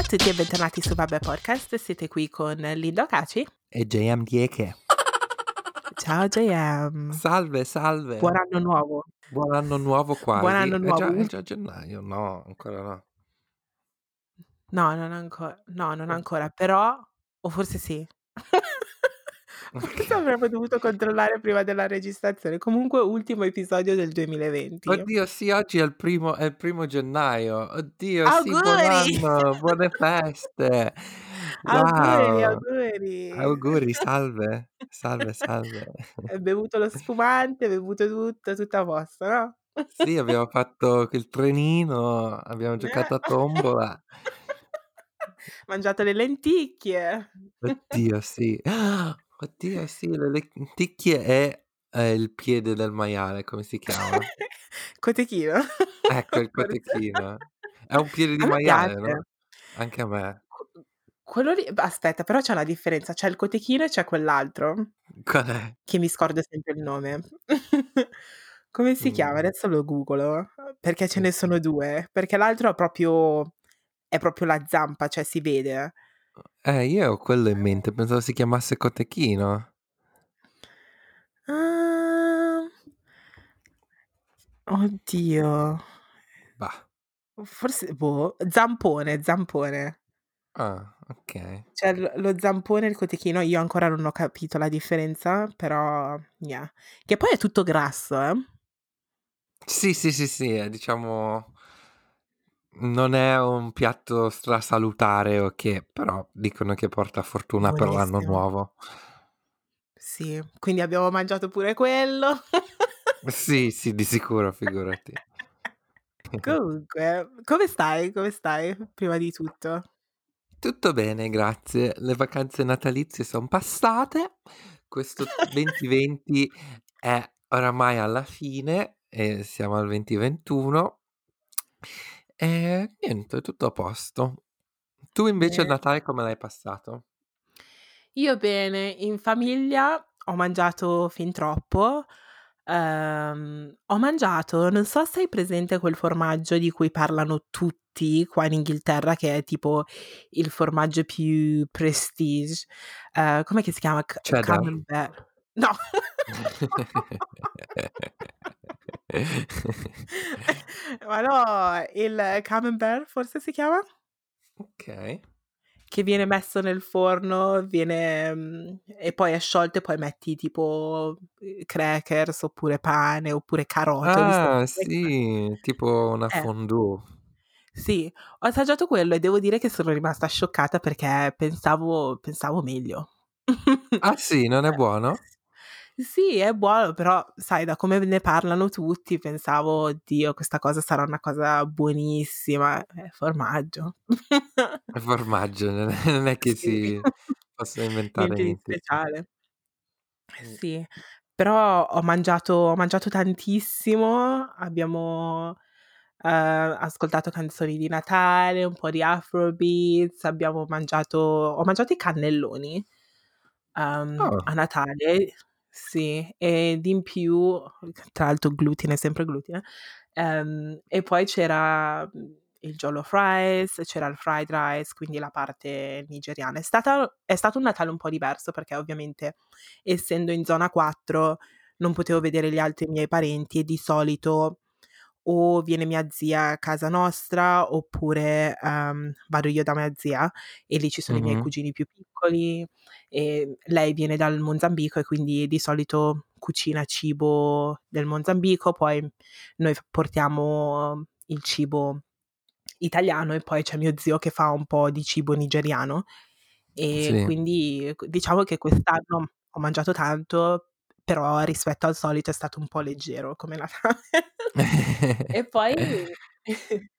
Ciao a tutti e bentornati su Vabbè Podcast, siete qui con Lindo Caci e JM Dieke. Ciao JM. Salve, salve. Buon anno nuovo. Buon anno nuovo quasi. Buon anno nuovo. È già, è già gennaio, no, ancora no. No, non ancora, no, non ancora, però, o forse sì. Forse avremmo dovuto controllare prima della registrazione. Comunque, ultimo episodio del 2020. Oddio, sì, oggi è il primo, è il primo gennaio. Oddio, Auguri! sì, buon anno, buone feste. Auguri, Wow. auguri. Auguri, salve, salve, salve. Hai bevuto lo spumante, hai bevuto tutto, tutto a posto, no? Sì, abbiamo fatto il trenino, abbiamo giocato a tombola. Mangiato le lenticchie. Oddio, sì. Oddio, sì, le lenticchie e eh, il piede del maiale, come si chiama? Cotechino. Ecco, il cotechino. È un piede di A me maiale, piace. no? Anche a me. Qu- Quello lì, aspetta, però c'è una differenza. C'è il cotechino e c'è quell'altro, Qual è? che mi scordo sempre il nome. Come si chiama? Mm, Adesso lo googolo, perché ce ne sono due. Perché l'altro è proprio, è proprio la zampa, cioè si vede. Eh, io ho quello in mente, pensavo si chiamasse cotechino. Ah, oddio. Bah. Forse, boh, zampone, zampone. Ah, ok. Cioè lo lo zampone e il cotechino io ancora non ho capito la differenza, però yeah. Che poi è tutto grasso, eh. Sì, sì, sì, sì, è, diciamo, non è un piatto strasalutare o che, però dicono che porta fortuna per l'anno Buonissimo. nuovo. Sì, quindi abbiamo mangiato pure quello. Sì, sì, di sicuro, figurati. Comunque, come stai? Come stai? Prima di tutto. Tutto bene, grazie. Le vacanze natalizie sono passate. Questo 2020 è oramai alla fine e siamo al 2021. E niente, tutto a posto. Tu invece il Bene. Natale come l'hai passato? Io bene, in famiglia ho mangiato fin troppo. Ehm, ho mangiato, non so se hai presente quel formaggio di cui parlano tutti qua in Inghilterra, che è tipo il formaggio più prestige. Eh, com'è che si chiama? C- Cheddar? Camembert. No. Ma no, il camembert forse si chiama? ok. Che viene messo nel forno, viene mhmm, e poi è sciolto e poi metti tipo, ehm, crackers oppure pane oppure carote, Ah, sì, tipo una Eh. fondue. Sì, ho assaggiato quello e devo dire che sono rimasta scioccata perché pensavo pensavo meglio. Ah sì, non è buono? Sì, è buono, però sai da come ne parlano tutti pensavo: "Oddio, questa cosa sarà una cosa buonissima." È formaggio. È formaggio, non è non è che Sì. si possa inventare Niente di niente. speciale. Mh. Sì, però ho mangiato ho mangiato tantissimo, abbiamo, ehm, ascoltato canzoni di Natale, un po' di afrobeats, abbiamo mangiato ho mangiato i cannelloni, ehm, Oh. a Natale, sì, ed in più tra l'altro glutine, sempre glutine, ehm, e poi c'era, mhmm, il jollof rice, c'era il fried rice, quindi la parte nigeriana. È stata è stato un Natale un po' diverso perché ovviamente essendo in zona 4 non potevo vedere gli altri miei parenti e di solito o viene mia zia a casa nostra oppure, ehm, vado io da mia zia e lì ci sono i miei cugini più piccoli e lei viene dal Mozambico e quindi di solito cucina cibo del Mozambico, poi noi portiamo il cibo italiano e poi c'è mio zio che fa un po' di cibo nigeriano e Sì. quindi q diciamo che quest'anno ho mangiato tanto, però rispetto al solito è stato un po' leggero come Natale. E poi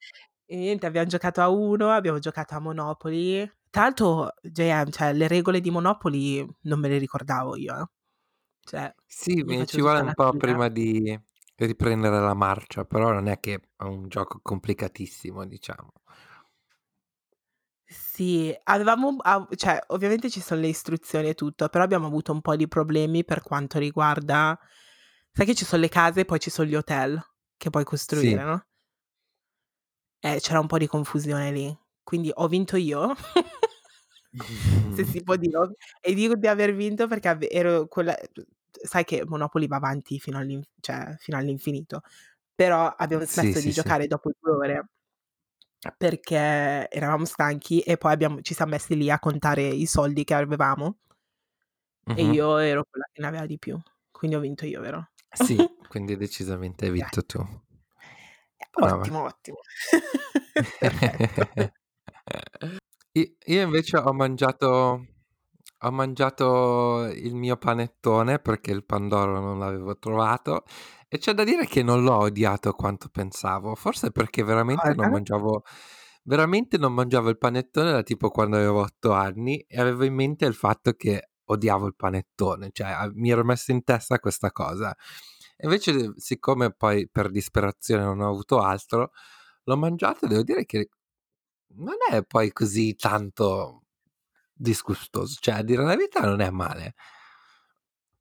e niente, abbiam giocato a Uno, abbiamo giocato a Monopoly. Tra l'altro JM, cioè le regole di Monopoly non me le ricordavo io, eh. Cioè, Sì, mi ci vuole un po' fila. prima di riprendere la marcia, però non è che è un gioco complicatissimo, diciamo. Sì, avevamo av cioè ovviamente ci son le istruzioni e tutto, però abbiamo avuto un po' di problemi per quanto riguarda sai che ci son le case e poi ci son gli hotel che puoi Sì. costruire, no? Eh, c'era un po' di confusione lì. quindi ho vinto io. Se si può dire. E dico di aver vinto perché ave ero quella sai che Monopoly va avanti fino all'in cioè fino all'infinito, però abbiamo Sì, smesso sì, di sì. giocare dopo 2 ore perché eravamo stanchi e poi abbiamo ci siam messi lì a contare i soldi che avevamo e Mh-mh. io ero quella che ne aveva di più. Quindi ho vinto io, vero? Sì, quindi decisamente hai vinto tu. Grazie. Brava. Ottimo, ottimo. Perfetto. I io invece ho mangiato ho mangiato il mio panettone perché il pandoro non l'avevo trovato e c'è da dire che non l'ho odiato quanto pensavo, forse perché veramente non Cosa? mangiavo veramente non mangiavo il panettone da tipo quando avevo 8 anni e avevo in mente il fatto che odiavo il panettone, cioè mi ero messo in testa questa cosa. Invece siccome poi per disperazione non ho avuto altro, l'ho mangiato e devo dire che non è poi così tanto disgustoso, cioè a dire la verità non è male.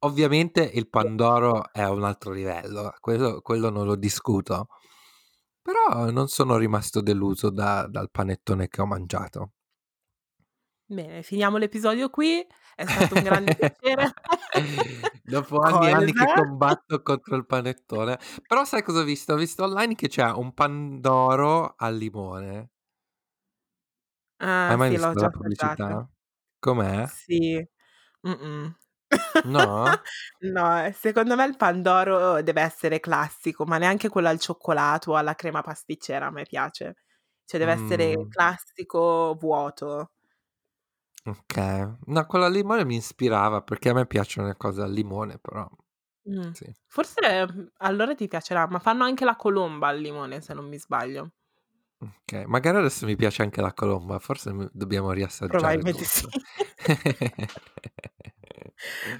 Ovviamente il pandoro è un altro livello, quello quello non lo discuto. Però non sono rimasto deluso da dal panettone che ho mangiato. Bene, finiamo l'episodio qui. È stato un grande piacere. Dopo anni e anni che combatto contro il panettone. Però sai cosa ho visto? Ho visto online che c'è un pandoro al limone. Hai Ah, mai sì, l'ho visto già la assaggiato. pubblicità? Com'è? Sì. Mh-mh. No? No, e secondo me il pandoro deve essere classico, ma neanche quello al cioccolato o alla crema pasticcera a me piace. Cioè deve essere Mh. classico, vuoto. Okay. No, quello al limone mi ispirava perché a me piacciono le cose al limone, però Mh. sì. Forse, mhmm, allora ti piacerà, ma fanno anche la colomba al limone se non mi sbaglio. Okay, magari adesso mi piace anche la colomba, forse m dobbiamo riassaggiare Probabilmente sì. tutto.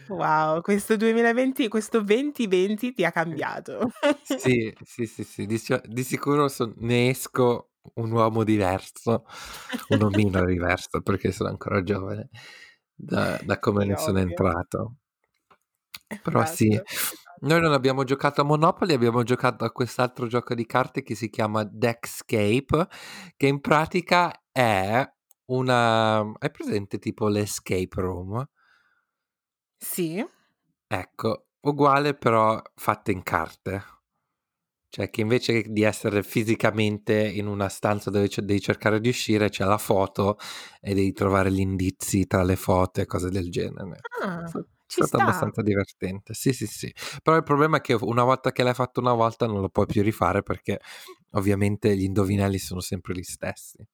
Wow, questo 2020 questo 2020 ti ha cambiato. Sì, sì, sì, sì, di di sicuro son ne esco un uomo diverso, un omino diverso perché sono ancora giovane da da come Sì, ne sono ovvio. entrato. Però sì, Esatto, noi esatto. non abbiamo giocato a Monopoly, abbiamo giocato a quest'altro gioco di carte che si chiama Deckscape, che in pratica è una hai presente tipo le escape room? Sì. Ecco, uguale però fatte in carte. Cioè che invece di essere fisicamente in una stanza dove c devi cercare di uscire, c'è la foto e devi trovare gli indizi tra le foto e cose del genere. Ah, Sta è stato sta. abbastanza divertente. Sì, sì, sì. Però il problema è che una volta che l'hai fatto una volta non lo puoi più rifare perché ovviamente gli indovinelli sono sempre gli stessi.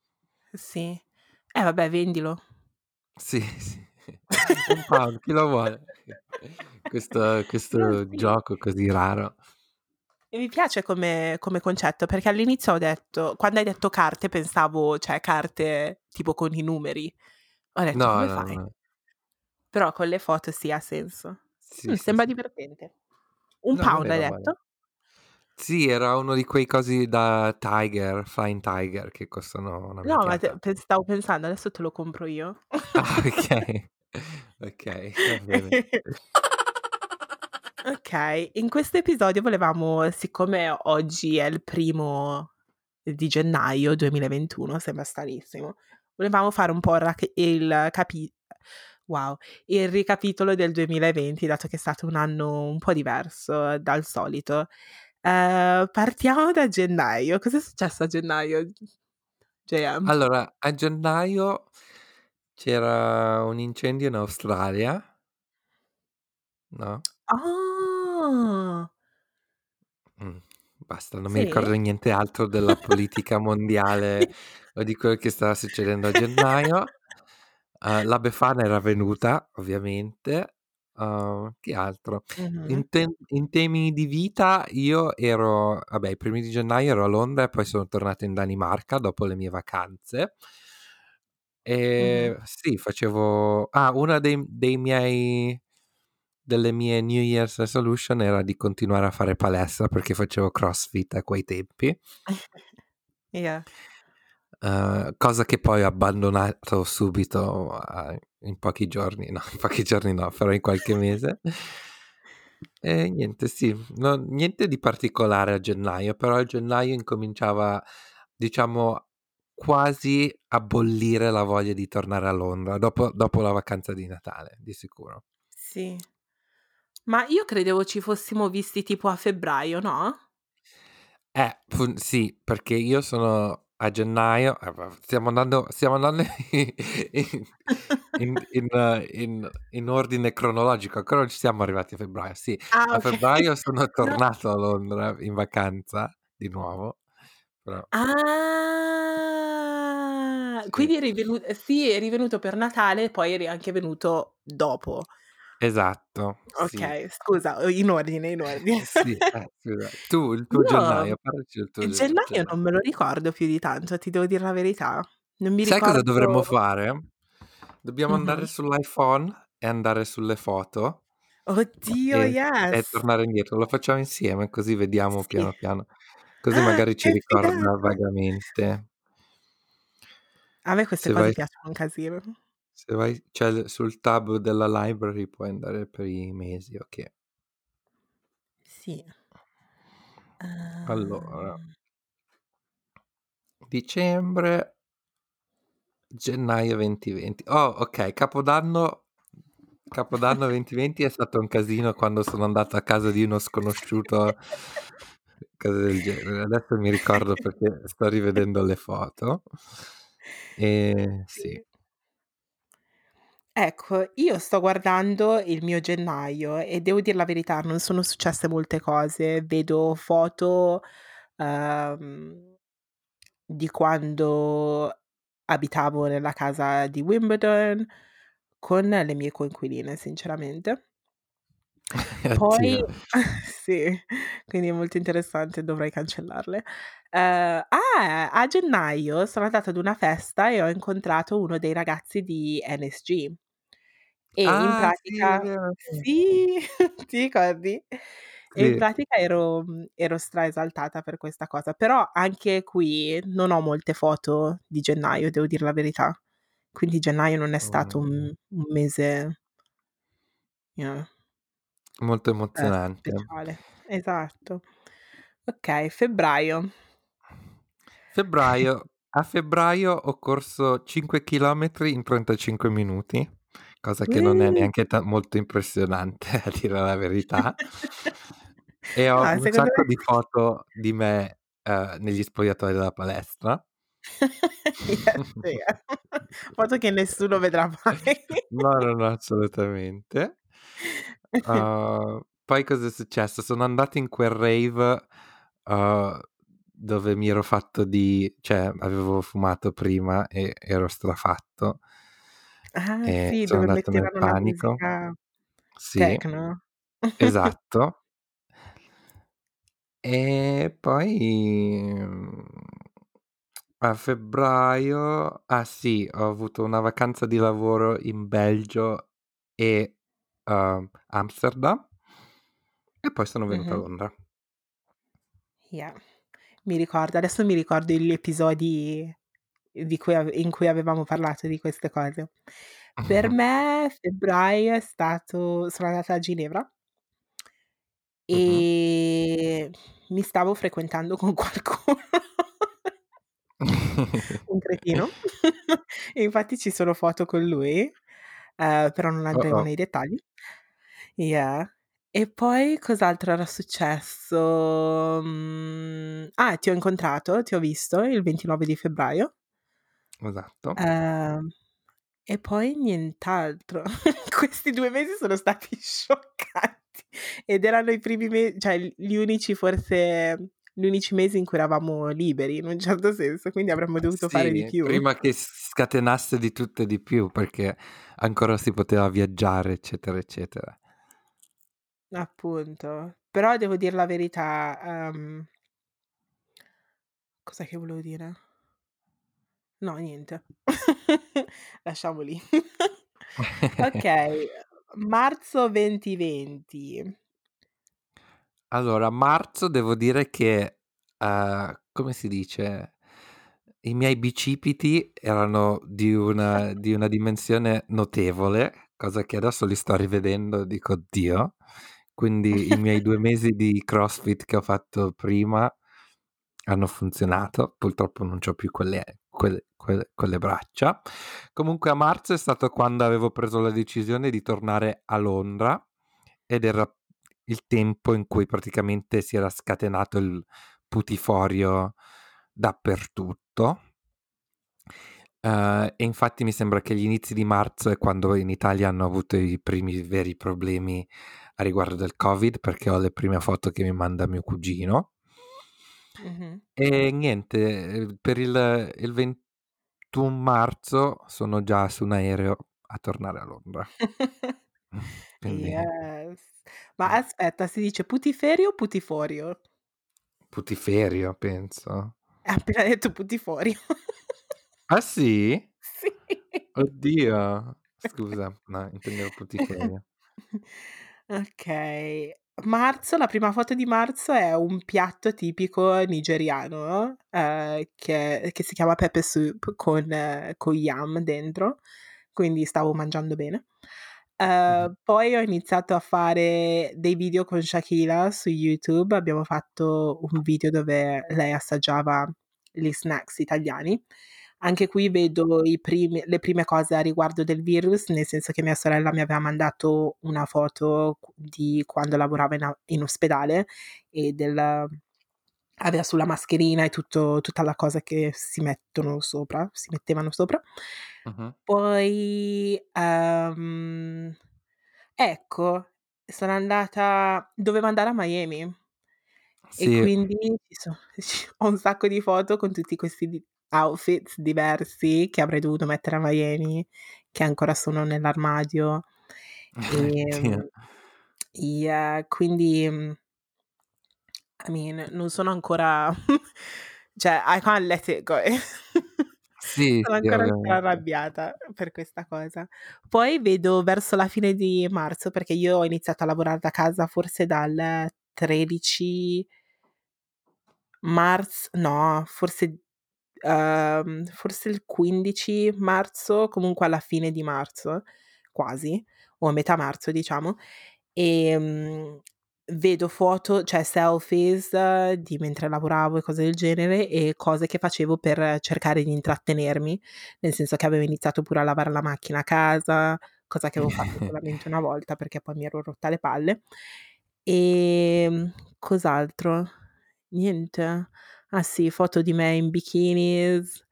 Sì. Eh vabbè, vendilo. Sì, sì. Un pound, chi lo vuole? Questo questo gioco così raro. E mi piace come come concetto, perché all'inizio ho detto quando hai detto carte pensavo, cioè carte tipo con i numeri. Ho detto: No, "Come no, fai?" no. Però con le foto sì, ha senso. Sì, sì, sembra sì. divertente. 1 No, non pound hai era male. detto? Sì, era uno di quei cosi da Tiger, Flying Tiger, che costano una No, ma te stavo pensando adesso te lo compro io. Ah, okay. Okay, va bene. Okay, in questo episodio volevamo siccome oggi è il primo di gennaio 2021, sembra stranissimo, volevamo fare un po' rac il capi wow, il ricapitolo del 2020, dato che è stato un anno un po' diverso dal solito. Ehm, partiamo da gennaio. Cos'è successo a gennaio? JM. Allora, a gennaio c'era un incendio in Australia. No? Ah! Basta, non mi Sì? ricordo niente altro della politica mondiale o di quello che stava succedendo a gennaio. Uhm, la Befana era venuta, ovviamente. Uhm, che altro? Mh-mh. In tem in temi di vita io ero vabbè, i primi di gennaio ero a Londra e poi sono tornato in Danimarca dopo le mie vacanze. Mh-mh. Ehm, sì, facevo ah, una dei dei miei delle mie New Year's resolution era di continuare a fare palestra perché facevo CrossFit a quei tempi. Yeah. Uhm, cosa che poi ho abbandonato subito a in pochi giorni, no, in pochi giorni no, però in qualche mese. E niente, sì, no niente di particolare a gennaio, però a gennaio incominciava, diciamo quasi a bollire la voglia di tornare a Londra dopo dopo la vacanza di Natale, di sicuro. Sì. Ma io credevo ci fossimo visti tipo a febbraio, no? Eh, sì, perché io sono a gennaio eh, stiamo andando stiamo andando in in in in in ordine cronologico, ancora non ci siamo arrivati a febbraio. Sì, Ah, a okay. febbraio sono No. tornato a Londra in vacanza di nuovo, però Ah! Sì. Quindi eri venu ehm, sì, eri venuto per Natale e poi eri anche venuto dopo. Esatto, sì. Okay, scusa, in ordine, in ordine. Sì, eh, scusa. Tu, il tuo Io gennaio, parlaci del tuo il ge gennaio gennaio. non me lo ricordo più di tanto, ti devo dir la verità. Non mi Sai cosa dovremmo ricordo fare? Dobbiamo andare Mh-mh. sull'iPhone e andare sulle foto Oddio, e e yes! tornare indietro. Lo facciamo insieme così vediamo Sì. piano piano. Così magari ci ricorda figata! vagamente. A me queste Se cose vai piacciono un casino. se vai l sul tab della library puoi andare per i mesi, okay. Sì. Allora Uhm Dicembre gennaio 2020. Oh, okay, Capodanno Capodanno 2020 è stato un casino quando sono andato a casa di uno sconosciuto, cose del genere. Adesso mi ricordo perché sto rivedendo le foto. Ehm, sì. Ecco, io sto guardando il mio gennaio e devo dir la verità, non sono successe molte cose. Vedo foto, uhm, di quando abitavo nella casa di Wimbledon con le mie coinquiline, sinceramente. Poi Oddio. sì, quindi è molto interessante, dovrei cancellarle. Ehm, ah, a gennaio sono andata ad una festa e ho incontrato uno dei ragazzi di NSG. E in Ah, sì, è pratica vero, sì. sì, ti ricordi? E in Sì. pratica ero mhmm, ero stra-esaltata per questa cosa, però anche qui non ho molte foto di gennaio, devo dir la verità. Quindi gennaio non è stato Mh. un un mese know Molto ehm, emozionante. speciale. Esatto. Okay, febbraio. Febbraio. A febbraio ho corso 5 chilometri in 35 minuti, cosa che non è Uh! neanche ta molto impressionante a dire la verità. E ho Ah, un secondo sacco me di foto di me, ehm, negli spogliatoi della palestra. Yes, yeah. Foto che nessuno vedrà mai. No, no, no, assolutamente. Uhm, poi cosa è successo? Sono andato in quel rave, uhm, dove mi ero fatto di cioè avevo fumato prima e ero strafatto. Ah, E sì, sono dove andato nel panico. Sì, techno. esatto. E poi, mhmm, a febbraio ah sì, ho avuto una vacanza di lavoro in Belgio e, uhm, Amsterdam e poi sono venuto a Mh-mh. Londra. Yeah, mi ricordo. Adesso mi ricordo gli episodi di cui in cui avevamo parlato di queste cose. Per me febbraio è stato sono andata a Ginevra e mi stavo frequentando con qualcuno. Un cretino. E infatti ci sono foto con lui, ehm, però non andremo Oh-oh. nei dettagli. Yeah. E poi cos'altro era successo? Mhmm, ah, ti ho incontrato, ti ho visto il 29 di febbraio. Esatto. Ehm, e poi nient'altro. Questi 2 mesi sono stati scioccanti ed erano i primi me cioè gli unici forse gli unici mesi in cui eravamo liberi in un certo senso, quindi avremmo dovuto fare di Sì, più. prima che scatenasse di tutto e di più, perché ancora si poteva viaggiare, eccetera, eccetera. Appunto. Però devo dir la verità, ehm Cos'è che volevo dire? No, niente. Lasciamo lì. Okay, marzo 2020. Allora, marzo devo dire che, uhm, come si dice, i miei bicipiti erano di una di una dimensione notevole, cosa che adesso li sto rivedendo e dico: "Oddio". Quindi i miei 2 mesi di CrossFit che ho fatto prima hanno funzionato. Purtroppo non c'ho più quelle quelle, quelle, con le braccia. Comunque a marzo è stato quando avevo preso la decisione di tornare a Londra ed era il tempo in cui praticamente si era scatenato il putiforio dappertutto. Uh, e infatti mi sembra che gli inizi di marzo è quando in Italia hanno avuto i primi veri problemi a riguardo del Covid, perché ho le prime foto che mi manda mio cugino. Mm-hmm. E niente, per il, il 21 marzo sono già su un aereo a tornare a Londra. Quindi... Yes. Ma aspetta, si dice putiferio o putiforio? Putiferio, penso. Ha appena detto putiforio. Ah sì? Sì. Oddio. Scusa, no, intendevo putiferio. ok. Marzo, la prima foto di marzo è un piatto tipico nigeriano eh, che, che, si chiama pepper soup con, eh, con yam dentro, quindi stavo mangiando bene. Uh. Poi ho iniziato a fare dei video con Shakira su YouTube. Abbiamo fatto un video dove lei assaggiava gli snacks italiani. Anche qui vedo primi, le prime cose a riguardo del virus, nel senso che mia sorella mi aveva mandato una foto di quando lavorava in, in ospedale e del, aveva sulla mascherina e tutto, tutta la cosa che si mettono sopra, si mettevano sopra. Uh-huh. Poi, um, ecco, sono andata, dovevo andare a Miami. Sì. E quindi ho un sacco di foto con tutti questi outfits diversi che avrei dovuto mettere a Miami, che ancora sono nell'armadio. E, yeah, quindi, I mean, non sono ancora, cioè, I can't let it go. Sì, sono sì, ancora arrabbiata per questa cosa. Poi vedo verso la fine di marzo, perché io ho iniziato a lavorare da casa forse dal 13 marzo, no, forse uh, forse il 15 marzo, comunque alla fine di marzo, quasi, o a metà marzo diciamo, e um, vedo foto, cioè selfies uh, di mentre lavoravo e cose del genere e cose che facevo per cercare di intrattenermi, nel senso che avevo iniziato pure a lavare la macchina a casa, cosa che avevo fatto solamente una volta perché poi mi ero rotta le palle. E cos'altro? Niente. Ah sì, foto di me in bikinis,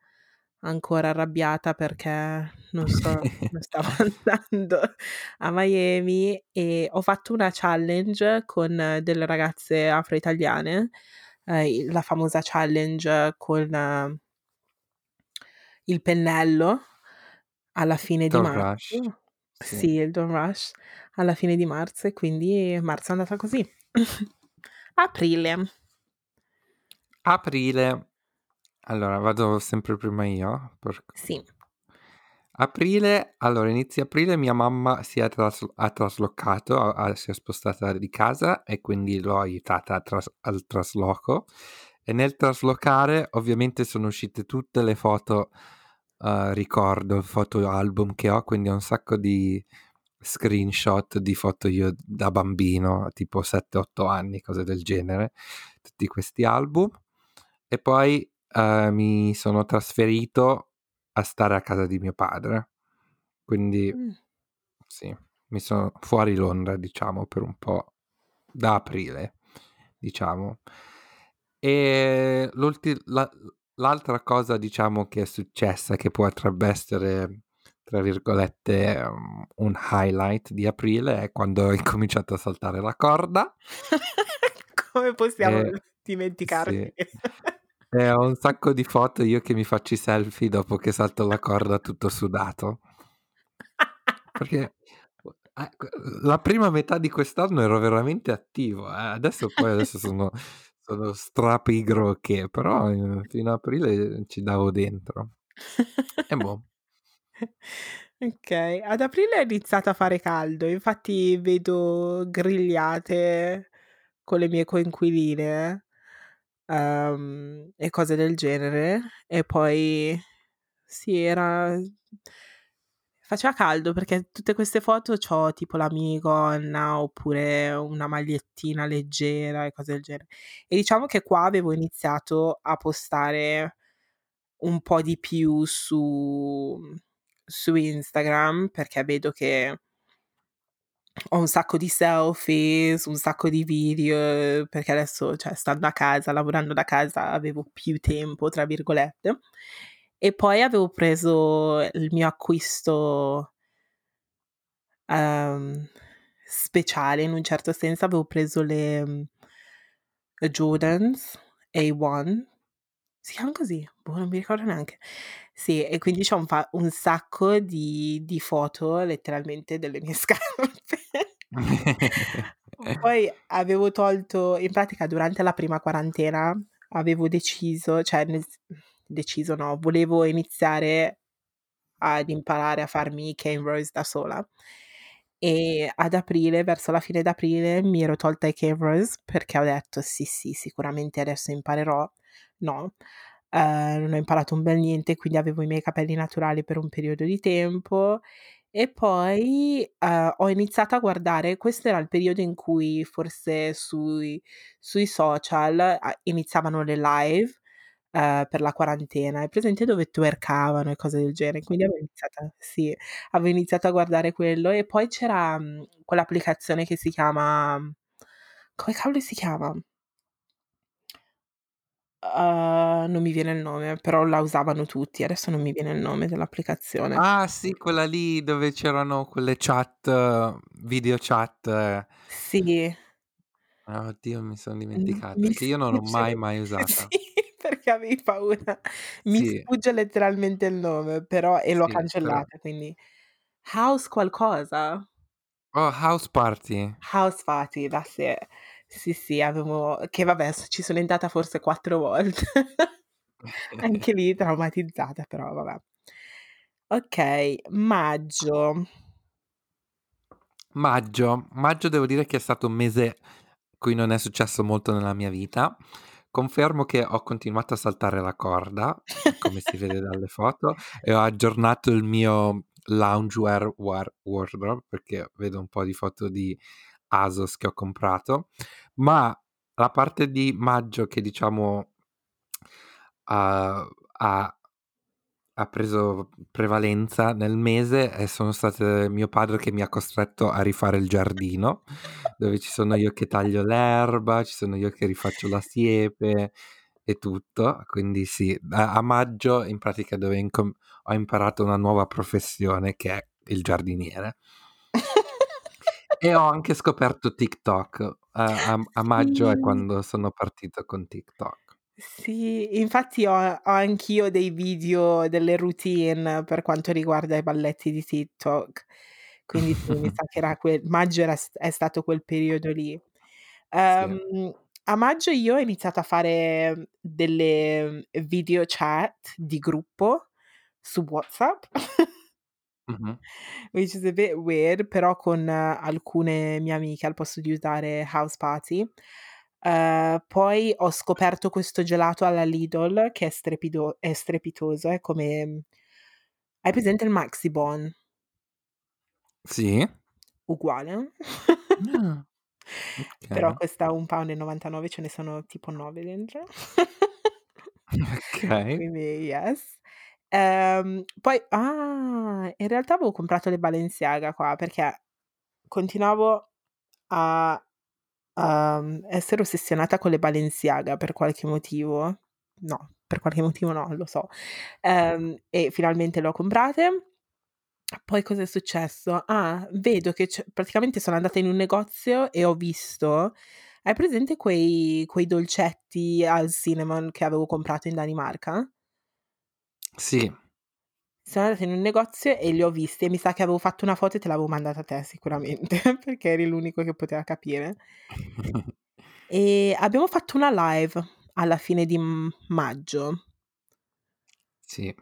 ancora arrabbiata perché non so, non stavo andando a Miami e ho fatto una challenge con delle ragazze afro-italiane, eh, la famosa challenge con uh, il pennello alla fine di marzo. rush. Sì. Sì. il Don't Rush alla fine di marzo e quindi marzo è andata così. Aprile. Aprile. Allora, vado sempre prima io. per- Sì. Aprile, allora inizio aprile mia mamma si è tras- ha traslocato, ha- ha- si è spostata di casa e quindi l'ho aiutata a tras- al trasloco. E nel traslocare ovviamente sono uscite tutte le foto, eh, ricordo, foto album che ho, quindi ho un sacco di screenshot di foto io da bambino, tipo 7-8 anni, cose del genere, tutti questi album. E poi eh, mi sono trasferito a stare a casa di mio padre. Quindi Mm. sì, mi sono fuori Londra, diciamo, per un po' da aprile, diciamo. E l'ulti- la- l'altra cosa, diciamo, che è successa, che potrebbe essere, tra virgolette, um, un highlight di aprile, è quando ho incominciato a saltare la corda. Come possiamo Eh, dimenticarci? sì. E ho un sacco di foto io che mi faccio i selfie dopo che salto la corda tutto sudato. Perché eh, la prima metà di quest'anno ero veramente attivo, eh. adesso poi adesso sono, sono strapigro che, però eh, fino a aprile ci davo dentro. E boh. Ok, ad aprile è iniziato a fare caldo, infatti vedo grigliate con le mie coinquiline ehm, e cose del genere. E poi sì, era... Faceva caldo perché tutte queste foto c'ho tipo la minigonna oppure una magliettina leggera e cose del genere. E diciamo che qua avevo iniziato a postare un po' di più su su Instagram, perché vedo che ho un sacco di selfies, un sacco di video, perché adesso, cioè stando a casa, lavorando da casa, avevo "più tempo" tra virgolette. E poi avevo preso il mio acquisto uhm, speciale in un certo senso, avevo preso le le Jordans A1. Si chiaman così? Boh, non mi ricordo neanche. Sì, e quindi c'ho un fa un sacco di di foto letteralmente delle mie scarpe. Poi avevo tolto in pratica durante la prima quarantena avevo deciso cioè nel deciso no, volevo iniziare ad imparare a farmi i cornrows da sola. E ad aprile, verso la fine d'aprile, mi ero tolta i cornrows perché ho detto: "Sì, sì, sicuramente adesso imparerò." No, ehm, non ho imparato un bel niente, quindi avevo i miei capelli naturali per un periodo di tempo e poi, uhm, ho iniziato a guardare questo era il periodo in cui forse sui sui social iniziavano le live, uhm, per la quarantena. Hai presente dove twerkavano e cose del genere? Quindi avevo iniziato sì, avevo iniziato a guardare quello e poi c'era, mhmm, quell'applicazione che si chiama come cavolo si chiama? Uhm, non mi viene il nome, però la usavano tutti. Adesso non mi viene il nome dell'applicazione. Ah sì, quella lì dove c'erano quelle chat video chat. Sì. Ah, oddio, mi son Mh, dimenticato, mi che io non ho sfugge mai, mai sì, usata. perché avevi paura. Mi Sì. sfugge letteralmente il nome, però e l'ho Sì, però cancellata, quindi House qualcosa? Oh, House Party. House Party, that's it. Sì, sì, avevo che vabbè ci sono entrata forse 4 volte. Anche lì traumatizzata, però vabbè. Okay, maggio. Maggio. Maggio devo dire che è stato un mese cui non è successo molto nella mia vita. Confermo che ho continuato a saltare la corda, come si vede dalle foto, e ho aggiornato il mio loungewear war wardrobe, perché vedo un po' di foto di ASOS che ho comprato, ma la parte di maggio che diciamo ha ha ha preso prevalenza nel mese e sono state mio padre che mi ha costretto a rifare il giardino, dove ci sono io che taglio l'erba, ci sono io che rifaccio la siepe e tutto. Quindi sì, a a maggio in pratica dove incom ho imparato una nuova professione che è il giardiniere. E ho anche scoperto TikTok. A a a maggio è Sì. quando sono partito con TikTok. Sì, infatti ho ho anch'io dei video, delle routine per quanto riguarda i balletti di TikTok. Quindi sì, mi sa che era que maggio era è stato quel periodo lì. Sì. Ehm, a maggio io ho iniziato a fare delle video chat di gruppo su WhatsApp. Mh-mh. Which is a bit weird, però con alcune mie amiche al posto di usare House Party. Ehm, poi ho scoperto questo gelato alla Lidl che è strepido è strepitoso, è come hai presente il Maxibon? Sì. Uguale. Ah, Però okay. costa 1,99 £, ce ne sono tipo 9 dentro. Okay. Quindi yes. Ehm, poi ah, in realtà avevo comprato le Balenciaga qua, perché continuavo a uhm, essere ossessionata con le Balenciaga per qualche motivo. No, per qualche motivo no, lo so. Ehm, e finalmente le ho comprate. Poi cosa è successo? Ah, vedo che praticamente sono andata in un negozio e ho visto hai presente quei quei dolcetti al cinnamon che avevo comprato in Danimarca? Sì. Sono andata in un negozio e li ho visti e mi sa che avevo fatto una foto e te l'avevo mandata a te sicuramente, perché eri l'unico che poteva capire. E abbiamo fatto una live alla fine di, maggio. Sì.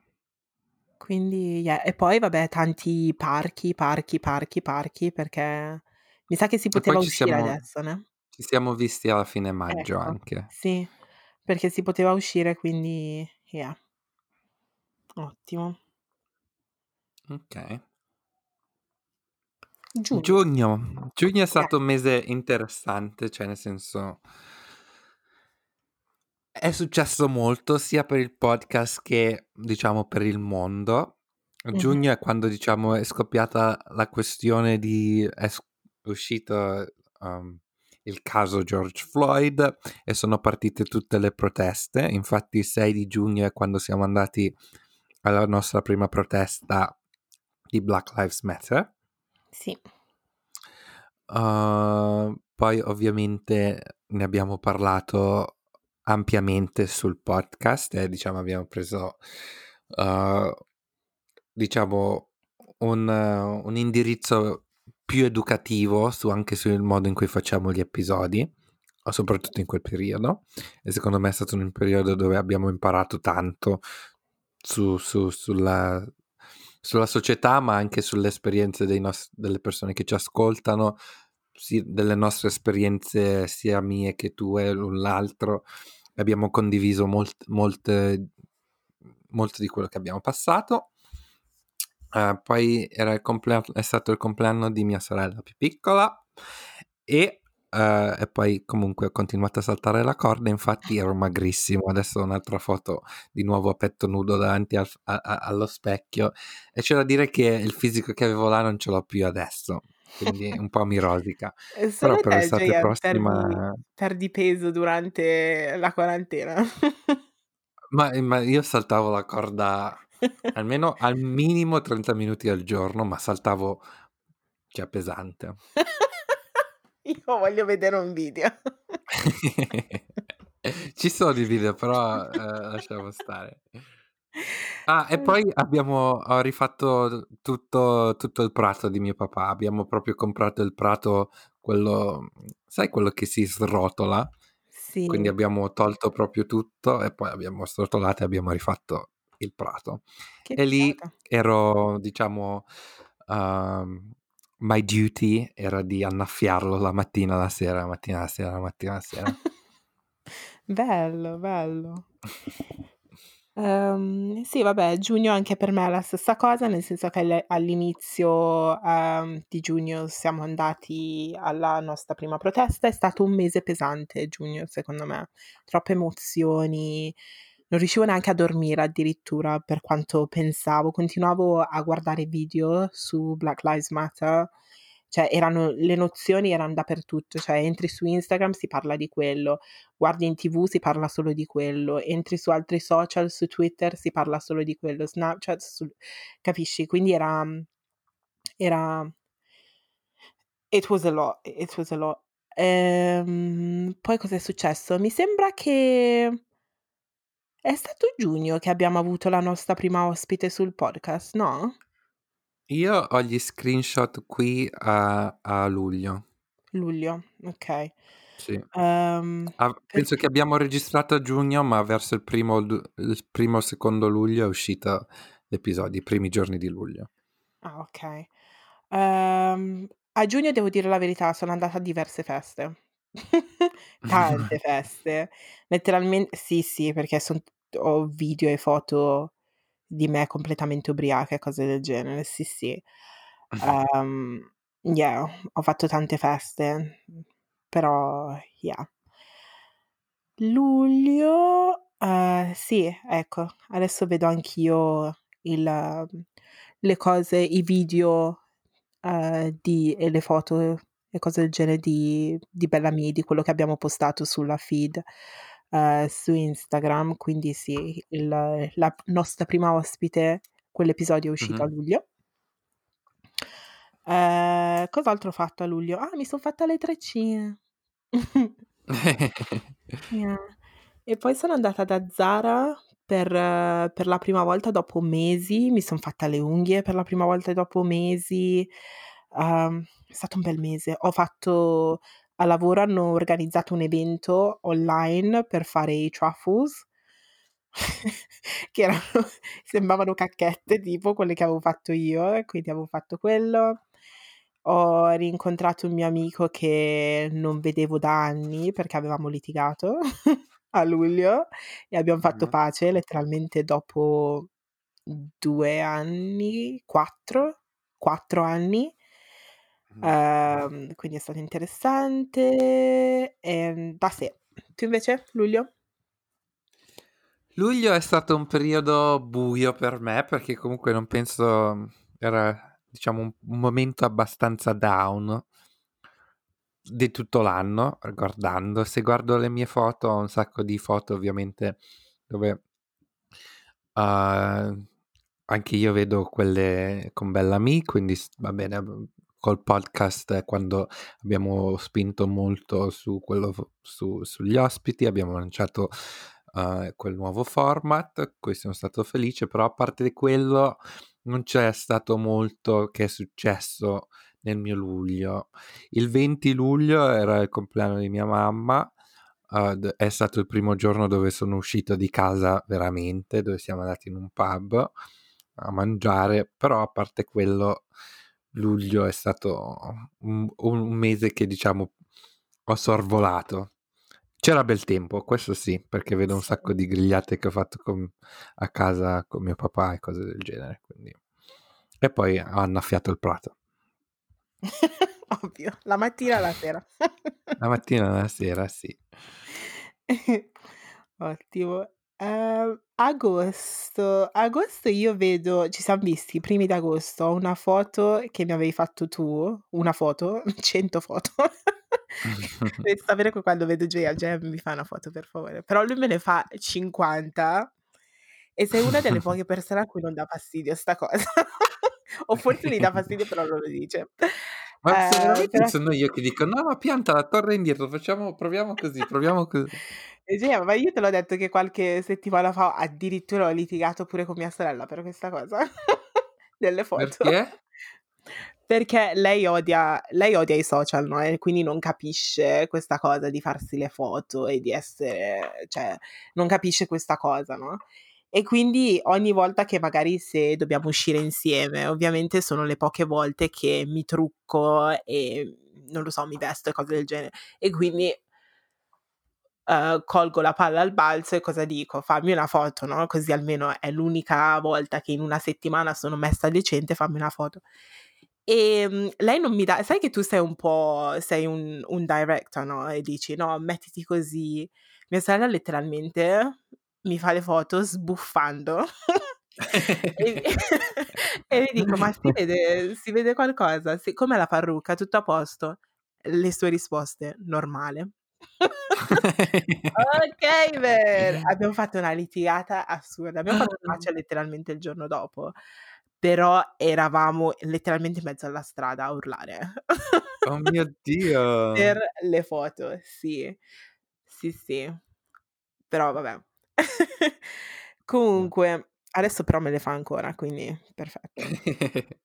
Quindi yeah, e poi vabbè tanti parchi, parchi, parchi, parchi, perché mi sa che si poteva ci uscire siamo adesso, né? ci siamo visti alla fine maggio Ecco, anche. sì, perché si poteva uscire quindi yeah. Ottimo. Okay. Giugno. Giugno. Giugno è stato un mese interessante, cioè nel senso È successo molto sia per il podcast che, diciamo, per il mondo. Giugno è quando, diciamo, è scoppiata la questione di è uscito, uhm, il caso George Floyd e sono partite tutte le proteste. Infatti il 6 di giugno è quando siamo andati alla nostra prima protesta di Black Lives Matter. Sì. Uh, poi ovviamente ne abbiamo parlato ampiamente sul podcast e diciamo abbiamo preso uh, diciamo un, uh, un, indirizzo più educativo su, anche sul modo in cui facciamo gli episodi soprattutto in quel periodo e secondo me è stato un periodo dove abbiamo imparato tanto su, su, sulla, sulla società ma anche sulle esperienze nost- delle persone che ci ascoltano sì, delle nostre esperienze sia mie che tue l'un l'altro. Abbiamo condiviso molt, molte, molto di quello che abbiamo passato. Uh, poi compleanno, è stato il compleanno di mia sorella più piccola e Uh, e poi comunque ho continuato a saltare la corda, infatti ero magrissimo, adesso ho un'altra foto di nuovo a petto nudo davanti al, a, a, allo specchio e c'è da dire che il fisico che avevo là non ce l'ho più adesso, quindi un po' mi rosica. Però per l'estate prossima... Perdi, perdi peso durante la quarantena? ma, ma io saltavo la corda almeno al minimo 30 minuti al giorno, ma saltavo cioè pesante. Io voglio vedere un video. Ci sono i video, però eh, lasciamo stare. Ah, e poi abbiamo ho rifatto tutto, tutto il prato di mio papà. Abbiamo proprio comprato il prato, quello, sai, quello che si srotola. Sì. Quindi abbiamo tolto proprio tutto e poi abbiamo srotolato e abbiamo rifatto il prato. Che e lì ero, diciamo, um, my duty era di annaffiarlo la mattina, la sera, la mattina, la sera, la mattina, la sera. bello, bello. Um, sì, vabbè, giugno anche per me è la stessa cosa, nel senso che all'inizio um, di giugno siamo andati alla nostra prima protesta, è stato un mese pesante giugno secondo me, troppe emozioni, non riuscivo neanche a dormire addirittura per quanto pensavo, continuavo a guardare video su Black Lives Matter, cioè erano, le nozioni erano dappertutto, cioè entri su Instagram si parla di quello, guardi in tv si parla solo di quello, entri su altri social, su Twitter si parla solo di quello, Snapchat, su, capisci? Quindi era, era, it was a lot, it was a lot. Ehm, poi è successo? Mi sembra che è stato giugno che abbiamo avuto la nostra prima ospite sul podcast, no? Io ho gli screenshot qui a, a luglio. Luglio, ok. Sì. Um, ah, penso perché... che abbiamo registrato a giugno, ma verso il primo, il primo secondo luglio è uscito l'episodio, i primi giorni di luglio. Ah, ok. Um, a giugno devo dire la verità, sono andata a diverse feste. Tante feste. Letteralmente, sì, sì, perché son, ho video e foto di me completamente ubriaca e cose del genere, sì, sì. Um, yeah, ho fatto tante feste, però, yeah. Luglio, uh, sì, ecco, adesso vedo anch'io il, le cose, i video uh, di, e le foto e cose del genere di, di Bellamy, di quello che abbiamo postato sulla feed uh, su Instagram. Quindi sì, il, la nostra prima ospite, quell'episodio è uscito mm-hmm. a luglio. Uh, cos'altro ho fatto a luglio? Ah, mi sono fatta le treccine. yeah. E poi sono andata da Zara per, per, la prima volta dopo mesi. Mi sono fatta le unghie per la prima volta dopo mesi. Um, è stato un bel mese. Ho fatto a lavoro hanno organizzato un evento online per fare i truffles che erano, sembravano cacchette tipo quelle che avevo fatto io, quindi avevo fatto quello. Ho rincontrato un mio amico che non vedevo da anni perché avevamo litigato a luglio e abbiamo fatto pace letteralmente dopo due anni, quattro, quattro anni. Uh, quindi è stato interessante. E, da sé. Tu invece, luglio? Luglio è stato un periodo buio per me perché comunque non penso era diciamo un, un momento abbastanza down di tutto l'anno guardando se guardo le mie foto ho un sacco di foto ovviamente dove uh, anche io vedo quelle con Bellamy quindi va bene col podcast quando abbiamo spinto molto su quello su, sugli ospiti abbiamo lanciato uh, quel nuovo format cui sono stato felice però a parte di quello non c'è stato molto che è successo nel mio luglio. Il 20 luglio era il compleanno di mia mamma, uh, è stato il primo giorno dove sono uscito di casa veramente, dove siamo andati in un pub a mangiare, però a parte quello luglio è stato un, un mese che diciamo ho sorvolato. C'era bel tempo, questo sì, perché vedo un sacco di grigliate che ho fatto con, a casa con mio papà e cose del genere. Quindi. E poi ho annaffiato il prato. Ovvio, la mattina e la sera. La mattina e la sera, sì. Ottimo. Ehm, agosto. Agosto io vedo ci siam visti i primi d'agosto, ho una foto che mi avevi fatto tu, una foto, 100 foto. Devi sapere che quando vedo Gea, Gea mi fa una foto per favore, però lui me ne fa 50 e sei una delle poche persone a cui non dà fastidio sta cosa. o forse gli dà fastidio però non lo dice. Ma se veramente però... sono io che dico no ma pianta la torre indietro, facciamo, proviamo così, proviamo così. Gia, ma io te l'ho detto che qualche settimana fa addirittura ho litigato pure con mia sorella per questa cosa delle foto. Perché? Perché lei odia, lei odia i social, no? E quindi non capisce questa cosa di farsi le foto e di essere, cioè, non capisce questa cosa, no? E quindi ogni volta che magari se dobbiamo uscire insieme, ovviamente sono le poche volte che mi trucco e non lo so, mi vesto e cose del genere. E quindi uh, colgo la palla al balzo e cosa dico? Fammi una foto, no? Così almeno è l'unica volta che in una settimana sono messa decente, fammi una foto. E um, lei non mi dà, sai che tu sei un po', sei un, un director, no? E dici, no, mettiti così. Mia sorella letteralmente mi fa le foto sbuffando e, e le dico ma si vede, si vede qualcosa? Si, com'è la parrucca? Tutto a posto? Le sue risposte? Normale. ok, ver. abbiamo fatto una litigata assurda. Abbiamo fatto faccia letteralmente il giorno dopo. Però eravamo letteralmente in mezzo alla strada a urlare. oh mio Dio! Per le foto, sì. Sì, sì. Però vabbè, Comunque, adesso però me le fa ancora, quindi perfetto.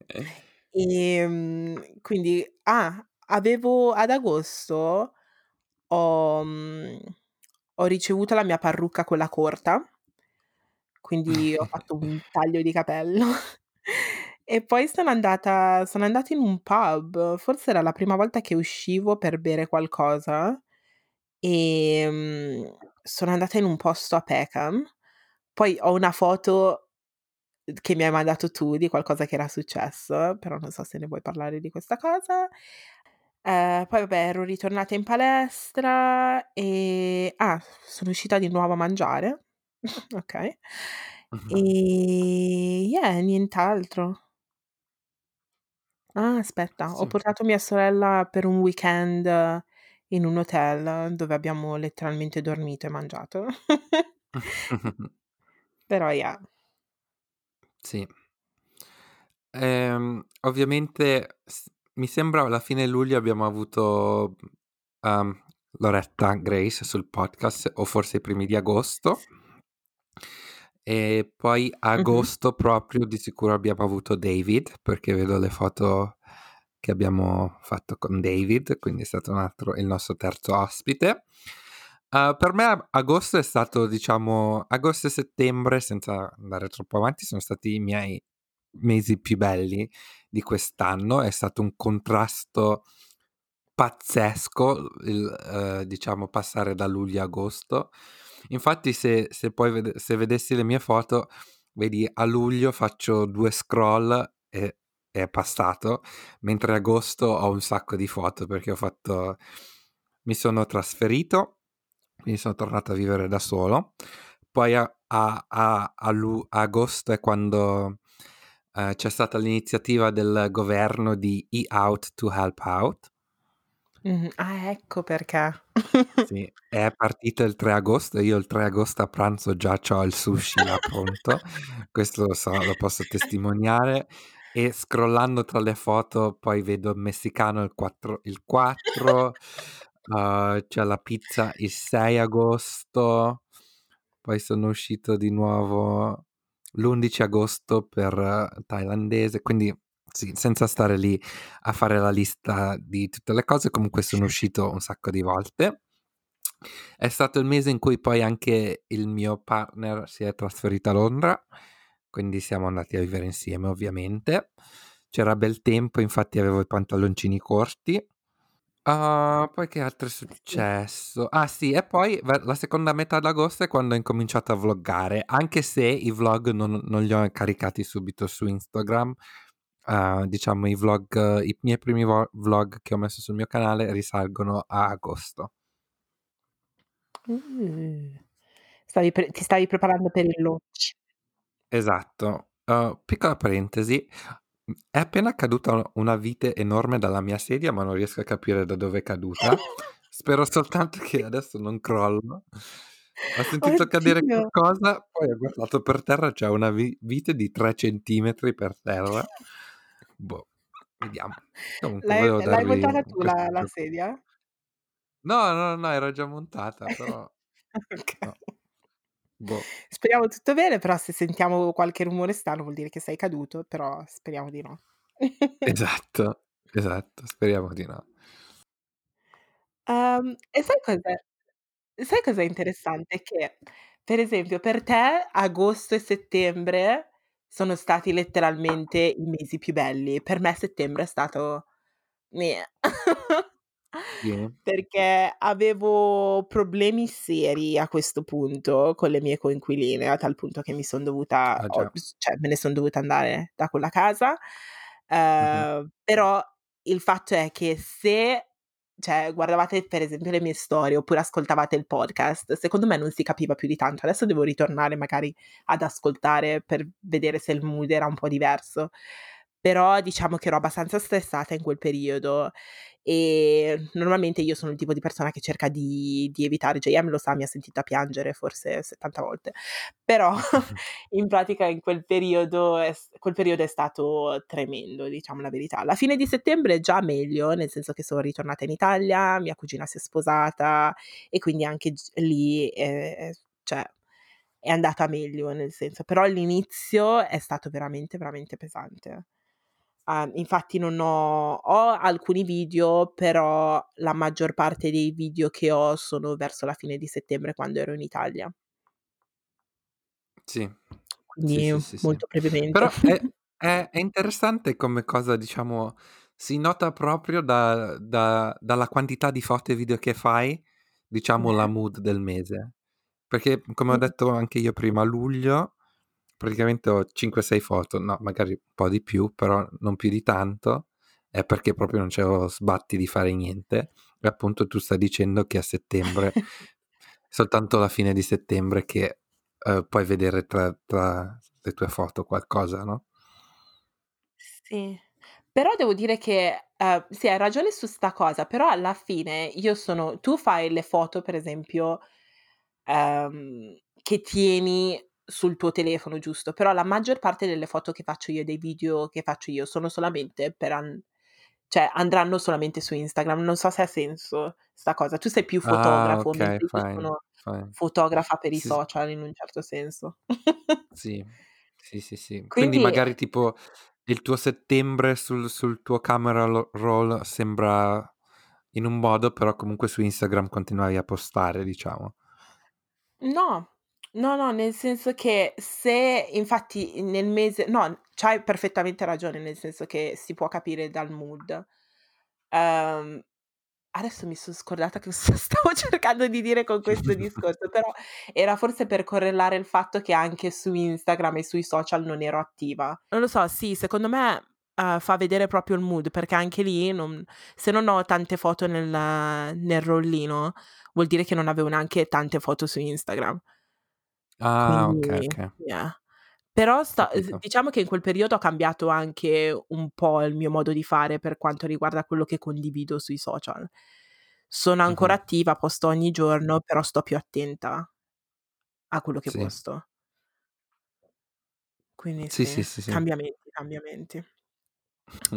Ehm, quindi ah, avevo ad agosto ho mhmm, ho ricevuto la mia parrucca quella corta, quindi ho fatto un taglio di capello e poi sono andata sono andata in un pub, forse era la prima volta che uscivo per bere qualcosa, ehm, sono andata in un posto a Peckham poi ho una foto che mi hai mandato tu di qualcosa che era successo, però non so se ne vuoi parlare di questa cosa. Eh, poi vabbè, ero ritornata in palestra e ah, sono uscita di nuovo a mangiare. ok. E yeah, nient'altro. Ah, aspetta, ho portato mia sorella per un weekend in un hotel dove abbiamo letteralmente dormito e mangiato. Però yeah. Sì. Ehm, ovviamente mi sembra alla fine luglio abbiamo avuto, um, Loretta Grace sul podcast o forse i primi di agosto. E poi agosto proprio di sicuro abbiamo avuto David, perché vedo le foto che abbiamo fatto con David, quindi è stato altro il nostro terzo ospite. Uh, per me agosto è stato, diciamo, agosto e settembre, senza andare troppo avanti, sono stati i miei mesi più belli di quest'anno. È stato un contrasto pazzesco, il, uh, diciamo, passare da luglio a agosto. Infatti, se, se poi ved- se vedessi le mie foto, vedi, a luglio faccio due scroll e è passato, mentre agosto ho un sacco di foto perché ho fatto... Mi sono trasferito quindi sono tornato a vivere da solo. Poi a, a, a, a, lu- agosto è quando eh, c'è stata l'iniziativa del governo di E Out to Help Out. Mh-mh. Ah, ecco perché. Sì, è partito il 3 agosto, io il 3 agosto a pranzo già c'ho il sushi là pronto, questo lo so, lo posso testimoniare e scrollando tra le foto poi vedo il messicano il 4 il 4, uhm, c'è la pizza il 6 agosto, poi sono uscito di nuovo l'11 agosto per thailandese, quindi sì, senza stare lì a fare la lista di tutte le cose, comunque sono uscito un sacco di volte. È stato il mese in cui poi anche il mio partner si è trasferito a Londra, quindi siamo andati a vivere insieme ovviamente. C'era bel tempo, infatti avevo i pantaloncini corti. Uh, poi che altro è successo? Ah sì, e poi la seconda metà d'agosto è quando ho incominciato a vloggare, anche se i vlog non, non li ho caricati subito su Instagram, uh, diciamo i vlog, i miei primi vlog che ho messo sul mio canale risalgono a agosto. Uh, stavi pre- ti stavi preparando per il launch. Esatto. Uh, piccola parentesi, è appena caduta una vite enorme dalla mia sedia, ma non riesco a capire da dove è caduta. Spero soltanto che adesso non crollo. Ho sentito Oddio. cadere qualcosa, poi ho guardato per terra, c'è una vi- vite di 3 centimetri per terra. Boh, vediamo. Comunque, L'hai, volevo l'hai darvi montata tu questo la, la sedia? No, no, no, era già montata, però... Ok. no. Boh. Speriamo tutto bene, però se sentiamo qualche rumore strano vuol dire che sei caduto, però speriamo di no. Esatto, esatto, speriamo di no. Ehm, e sai cos'è? Sai cos'è interessante? Che, per esempio, per te agosto e settembre sono stati letteralmente i mesi più belli. Per me settembre è stato meh. Sì. Perché avevo problemi seri a questo punto con le mie coinquiline, a tal punto che mi son dovuta Ah ho già. s cioè me ne son dovuta andare da quella casa. Mh-mh. Ehm, però il fatto è che se cioè guardavate per esempio le mie storie oppure ascoltavate il podcast, secondo me non si capiva più di tanto. Adesso devo ritornare magari ad ascoltare per vedere se il mood era un po' diverso. Però diciamo che ero abbastanza stressata in quel periodo e normalmente io sono il tipo di persona che cerca di di evitare JM lo sa, mi ha sentita piangere forse 70 volte. Però in pratica in quel periodo è quel periodo è stato tremendo, diciamo la verità. La fine di settembre già meglio, nel senso che sono ritornata in Italia, mia cugina si è sposata e quindi anche lì, ehm, cioè è andata meglio, nel senso però l'inizio è stato veramente, veramente pesante. Uhm, infatti non ho ho alcuni video, però la maggior parte dei video che ho sono verso la fine di settembre quando ero in Italia. Sì. Quindi sì, sì, sì. molto brevemente. Però è è è interessante come cosa, diciamo, si nota proprio da da dalla quantità di foto e video che fai, diciamo la mood del mese. Perché, come ho detto anche io prima, luglio praticamente ho 5, 6 foto, no, magari un po' di più, però non più di tanto, è perché proprio non c'avevo sbatti di fare niente. E appunto tu stai dicendo che a settembre soltanto alla fine di settembre che, uhm, puoi vedere tra tra le tue foto qualcosa, no? Sì. Però devo dire che, uhm, sì hai ragione su 'sta cosa, però alla fine io sono tu fai le foto per esempio, ehm, che tieni sul tuo telefono, giusto? Però la maggior parte delle foto che faccio io e dei video che faccio io sono solamente per an cioè andranno solamente su Instagram. Non so se ha senso 'sta cosa. Tu sei più Ah, fotografo, okay, mentre io fine, sono fine. fotografa per i Sì, social in un certo senso. Sì, sì, sì, sì. Quindi Quindi magari tipo il tuo settembre sul sul tuo camera lo roll sembra in un modo, però comunque su Instagram continuavi a postare, diciamo. No, no, no, nel senso che se infatti nel mese no, c'hai perfettamente ragione, nel senso che si può capire dal mood. Ehm, adesso mi son scordata che cosa stavo cercando di dire con questo discorso, però era forse per correlare il fatto che anche su Instagram e sui social non ero attiva. Non lo so, sì, secondo me, uhm, fa vedere proprio il mood, perché anche lì non se non ho tante foto nel nel rollino, vuol dire che non avevo neanche tante foto su Instagram. Ah, Quindi okay. yeah. Però sta diciamo che in quel periodo ho cambiato anche un po' il mio modo di fare per quanto riguarda quello che condivido sui social. Sono ancora Mh-mh. attiva, posto ogni giorno, però sto più attenta a quello che Sì. posto. Quindi Sì, sì, sì, sì, cambiamenti, cambiamenti.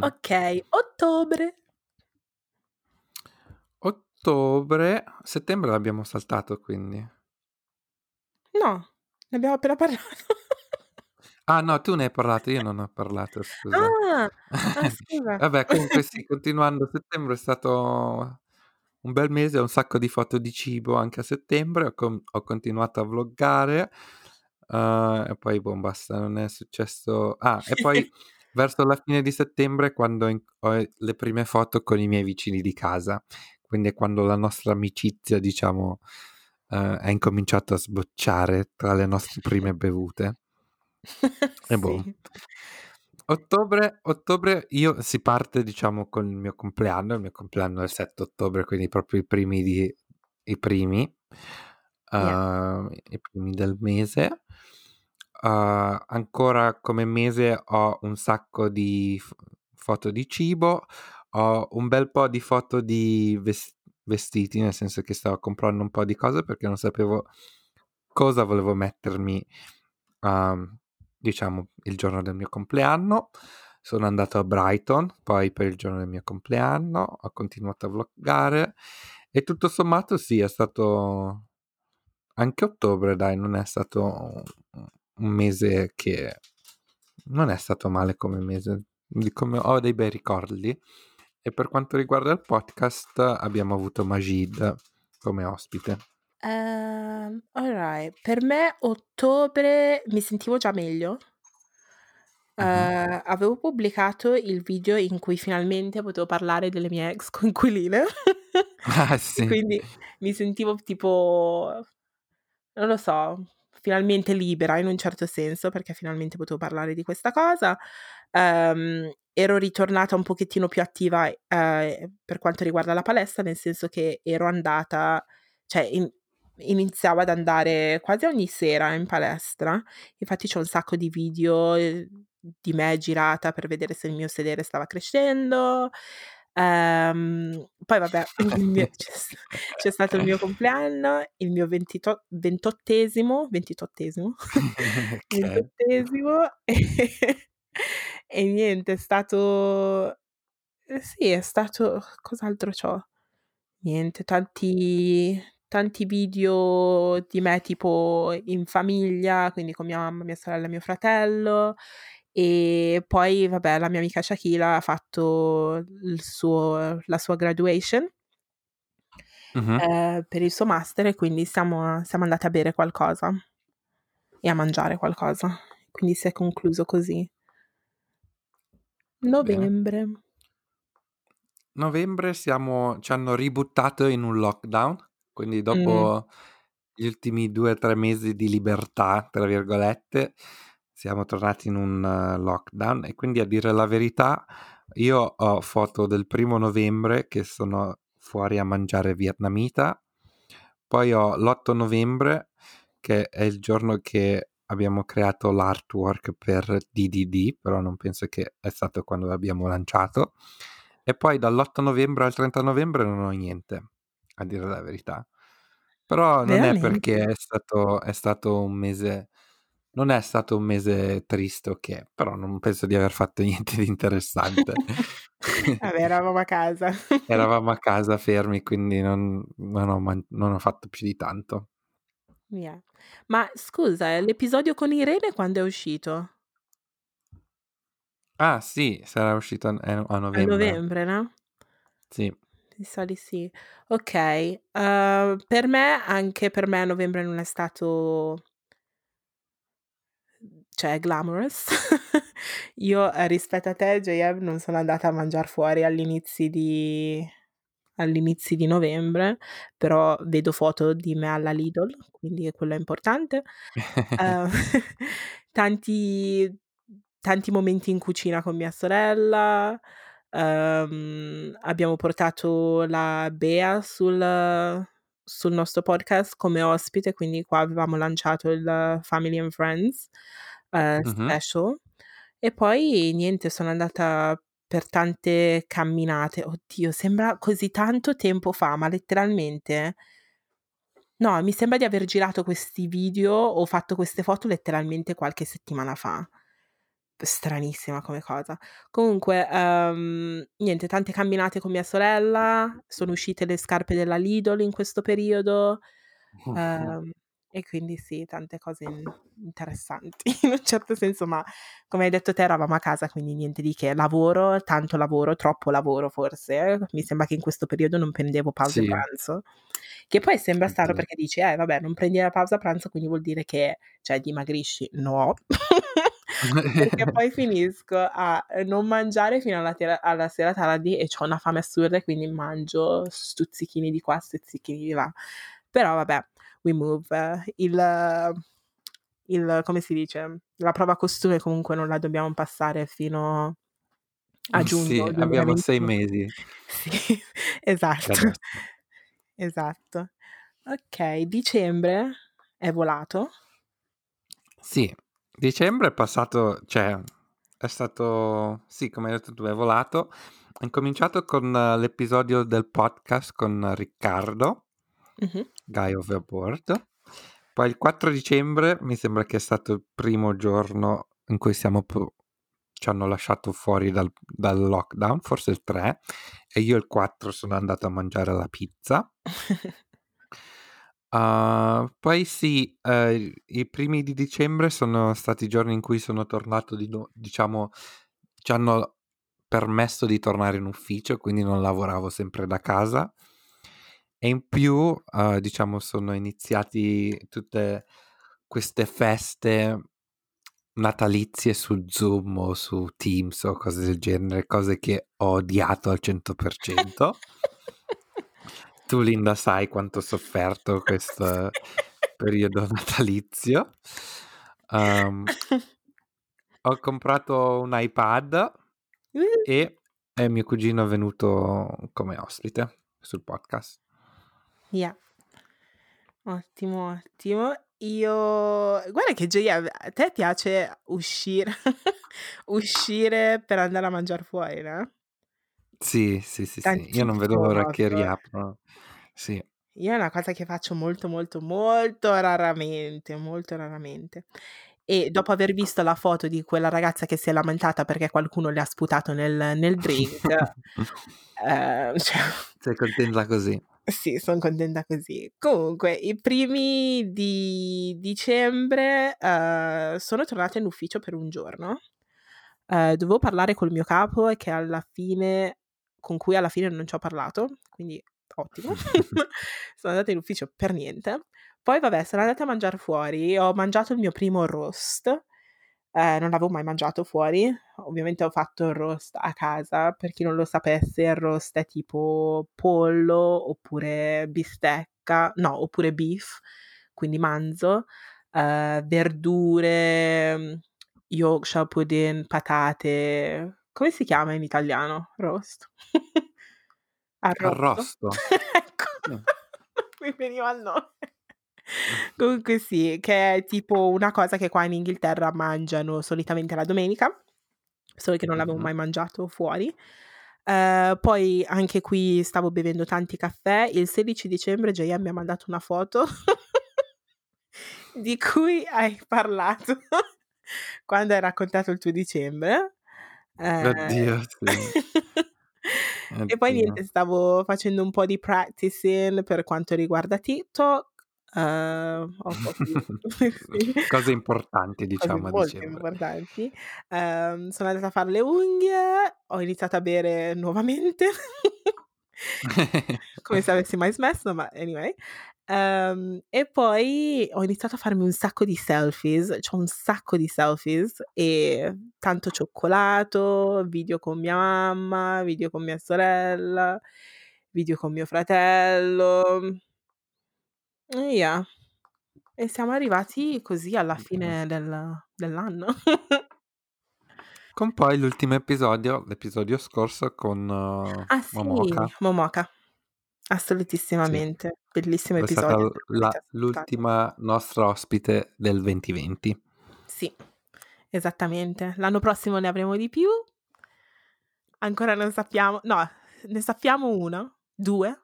Okay, ottobre. Ottobre settembre l'abbiamo saltato quindi. No, ne abbiamo appena parlato. Ah no, tu ne hai parlato, io non ho parlato, scusa. Ah! Ah. Vabbè comunque sì, continuando, settembre è stato un bel mese, un sacco di foto di cibo anche a settembre, ho com ho continuato a vloggare, uhm, e poi boh, basta, non è successo ah, e poi verso la fine di settembre quando in ho le prime foto con i miei vicini di casa, quindi è quando la nostra amicizia diciamo, uhm, ha incominciato a sbocciare tra le nostre prime bevute. E boh. Ottobre ottobre io si parte diciamo con il mio compleanno, il mio compleanno è il 7 ottobre, quindi proprio i primi di i primi, Yeah. uhm, i primi del mese. Uhm, ancora come mese ho un sacco di f foto di cibo, ho un bel po' di foto di ves vestiti, nel senso che stavo comprando un po' di cose perché non sapevo cosa volevo mettermi, uhm, diciamo il giorno del mio compleanno. Sono andato a Brighton, poi per il giorno del mio compleanno, ho continuato a vloggare e tutto sommato sì, è stato anche ottobre dai, non è stato un mese che non è stato male come mese, come ho dei bei ricordi. E per quanto riguarda il podcast abbiamo avuto Majid come ospite. Ehm, alright. Per me ottobre mi sentivo già meglio. Uhm, avevo pubblicato il video in cui finalmente potevo parlare delle mie ex coinquiline Ah sì. quindi mi sentivo tipo, non lo so, finalmente libera in un certo senso, perché finalmente potevo parlare di questa cosa. Uhm, ero ritornata un pochettino più attiva, uhm, per quanto riguarda la palestra, nel senso che ero andata cioè in iniziavo ad andare quasi ogni sera in palestra. Infatti c'ho un sacco di video, ehm, di me girata per vedere se il mio sedere stava crescendo. Ehm, poi vabbè, mio c'è c'è stato il mio compleanno, il mio ventito ventottesimo ventitottesimo? Okay. Ventottesimo e e niente, è stato eh sì, è stato cos'altro c'ho? Niente, tanti tanti video di me tipo in famiglia, quindi con mia mamma, mia sorella mio fratello. E poi vabbè, la mia amica Shakila ha fatto il suo la sua graduation Mh-mh. ehm, per il suo master e quindi siamo siamo andate a bere qualcosa e a mangiare qualcosa. Quindi si è concluso così. Bene. Novembre. Novembre siamo ci hanno ributtato in un lockdown, quindi Mh. dopo gli ultimi 2, 3 mesi di "libertà" tra virgolette, siamo tornati in un lockdown e quindi a dire la verità io ho foto del primo novembre che sono fuori a mangiare vietnamita, poi ho l'8 novembre che è il giorno che abbiamo creato l'artwork per DDD, però non penso che è stato quando l'abbiamo lanciato, e poi dall'8 novembre al 30 novembre non ho niente, a dire la verità. Però non è perché Veramente? è stato è stato un mese non è stato un mese triste o che, però non penso di aver fatto niente di interessante. Vabbè, eravamo a casa. Eravamo a casa fermi, quindi non non ho man non ho fatto più di tanto. Yeah. Ma scusa, l'episodio con Irene quando è uscito? Ah sì, sarà uscito a n ehm, a A novembre. novembre, no? Sì. Mi sa di sì. Okay, uhm, per me anche per me novembre non è stato cioè glamorous. Io, ehm, rispetto a te JM non sono andata a mangiar fuori agli inizi di agli inizi di novembre, però vedo foto di me alla Lidl, quindi quello è importante. Uhm, tanti tanti momenti in cucina con mia sorella, uhm, abbiamo portato la Bea sul sul nostro podcast come ospite, quindi qua avevamo lanciato il Family and Friends, ehm, Mh-mh. special. E poi niente, sono andata per tante camminate. Oddio, sembra così tanto tempo fa, ma letteralmente no, mi sembra di aver girato questi video o fatto queste foto letteralmente qualche settimana fa. Stranissima come cosa. Comunque, ehm, niente, tante camminate con mia sorella, sono uscite le scarpe della Lidl in questo periodo, ehm, e quindi sì, tante cose in interessanti in un certo senso, ma come hai detto te eravamo a casa, quindi niente di che. Lavoro, tanto lavoro, troppo lavoro forse. Mi sembra che in questo periodo non prendevo pause Sì. pranzo, che poi sembra strano perché dici: "Eh vabbè, non prendi la pausa pranzo, quindi vuol dire che, cioè, dimagrisci." No, perché poi finisco a, ehm, non mangiare fino alla tera alla sera tardi e c'ho una fame assurda e quindi mangio stuzzichini di qua, stuzzichini di là. Però vabbè, we move. Il il come si dice, la prova costume comunque non la dobbiamo passare fino a Sì, giugno abbiamo 6 2021. mesi. Sì, esatto. adesso. Esatto. Okay, dicembre è volato. Sì, dicembre è passato cioè è stato sì, come hai detto tu, è volato. È incominciato con l'episodio del podcast con Riccardo, Mh-mh. Guy Overboard. Poi il 4 dicembre mi sembra che è stato il primo giorno in cui siamo pro ci hanno lasciato fuori dal dal lockdown, forse il 3, e io il 4 sono andato a mangiare la pizza. Uhm, poi sì, ehm, i primi di dicembre sono stati i giorni in cui sono tornato di nu diciamo ci hanno permesso di tornare in ufficio, quindi non lavoravo sempre da casa. E in più, uhm, diciamo sono iniziati tutte queste feste natalizie su Zoom o su Teams o cose del genere, cose che ho odiato al 100%. Tu Linda sai quanto ho sofferto questo periodo natalizio. Uhm, ho comprato un iPad Uh. e e mio cugino è venuto come ospite sul podcast. Yeah. Ottimo, ottimo. Io guarda che gioia a te piace uscire uscire per andare a mangiar fuori, no? Sì, sì, sì, sì. Io non vedo Tantissimo l'ora che proprio. riaprono. Sì. Io è una cosa che faccio molto, molto, molto raramente, molto raramente. E dopo aver visto la foto di quella ragazza che si è lamentata perché qualcuno le ha sputato nel nel drink, ehm, cioè Sei contenta così. Sì, son contenta così. Comunque, i primi di dicembre, uhm, sono tornata in ufficio per un giorno. Uhm, dovevo parlare col mio capo e che alla fine con cui alla fine non ci ho parlato, quindi ottimo. Sono andata in ufficio per niente. Poi vabbè, sono andata a mangiar fuori, ho mangiato il mio primo roast, ehm, non l'avevo mai mangiato fuori. Ovviamente ho fatto il roast a casa, per chi non lo sapesse il roast è tipo pollo oppure bistecca no, oppure beef, quindi manzo, ehm, verdure, mhmm, Yorkshire pudding, patate. Come si chiama in italiano? Roast? Arrosto? Arrosto. Ecco, Mh. mi veniva il nome. Comunque sì, che è tipo una cosa che qua in Inghilterra mangiano solitamente la domenica, solo che non l'avevo mai mangiato fuori. Ehm, poi anche qui stavo bevendo tanti caffè. Il 16 dicembre JM mi ha mandato una foto di cui hai parlato quando hai raccontato il tuo dicembre. Ehm, Oddio, sì. e poi Oddio. niente, stavo facendo un po' di practicing per quanto riguarda TikTok. Ehm, ho un po' di sì. Cose importanti Cose diciamo a molto dicembre. importanti. Ehm, sono andata a far le unghie, ho iniziato a bere nuovamente, come se avessi mai smesso, ma anyway. Ehm, e poi ho iniziato a farmi un sacco di selfies, c'ho un sacco di selfies e tanto cioccolato, video con mia mamma, video con mia sorella, video con mio fratello. E yeah. E siamo arrivati così alla fine del dell'anno. Con poi l'ultimo episodio, l'episodio scorso con Ah sì, Momoka. Momoka. Sì. Assolutissimamente. bellissimo È episodio, la l'ultima nostra ospite del 2020. Sì, esattamente. L'anno prossimo ne avremo di più. Ancora non sappiamo no, ne sappiamo 1? 2?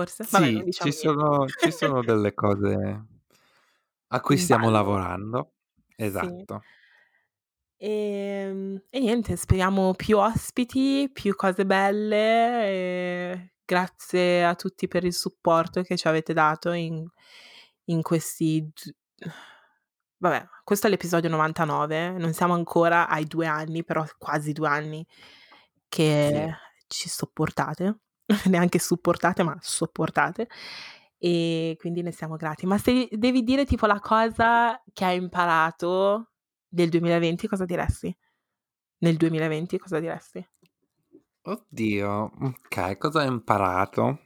Forse? Vabbè, Sì, diciamo ci sono ci sono delle cose a cui stiamo ballo. lavorando. Sì. Esatto. Ehm, e niente, speriamo più ospiti, più cose belle e grazie a tutti per il supporto che ci avete dato in in questi vabbè, questo è l'episodio 99, non siamo ancora ai 2 anni, però quasi 2 anni che Sì. ci sopportate, neanche supportate, ma sopportate, e quindi ne siamo grati. Ma se devi dire tipo la cosa che hai imparato del 2020, cosa diresti? Nel 2020 cosa diresti? Oddio, okay, cosa ho imparato?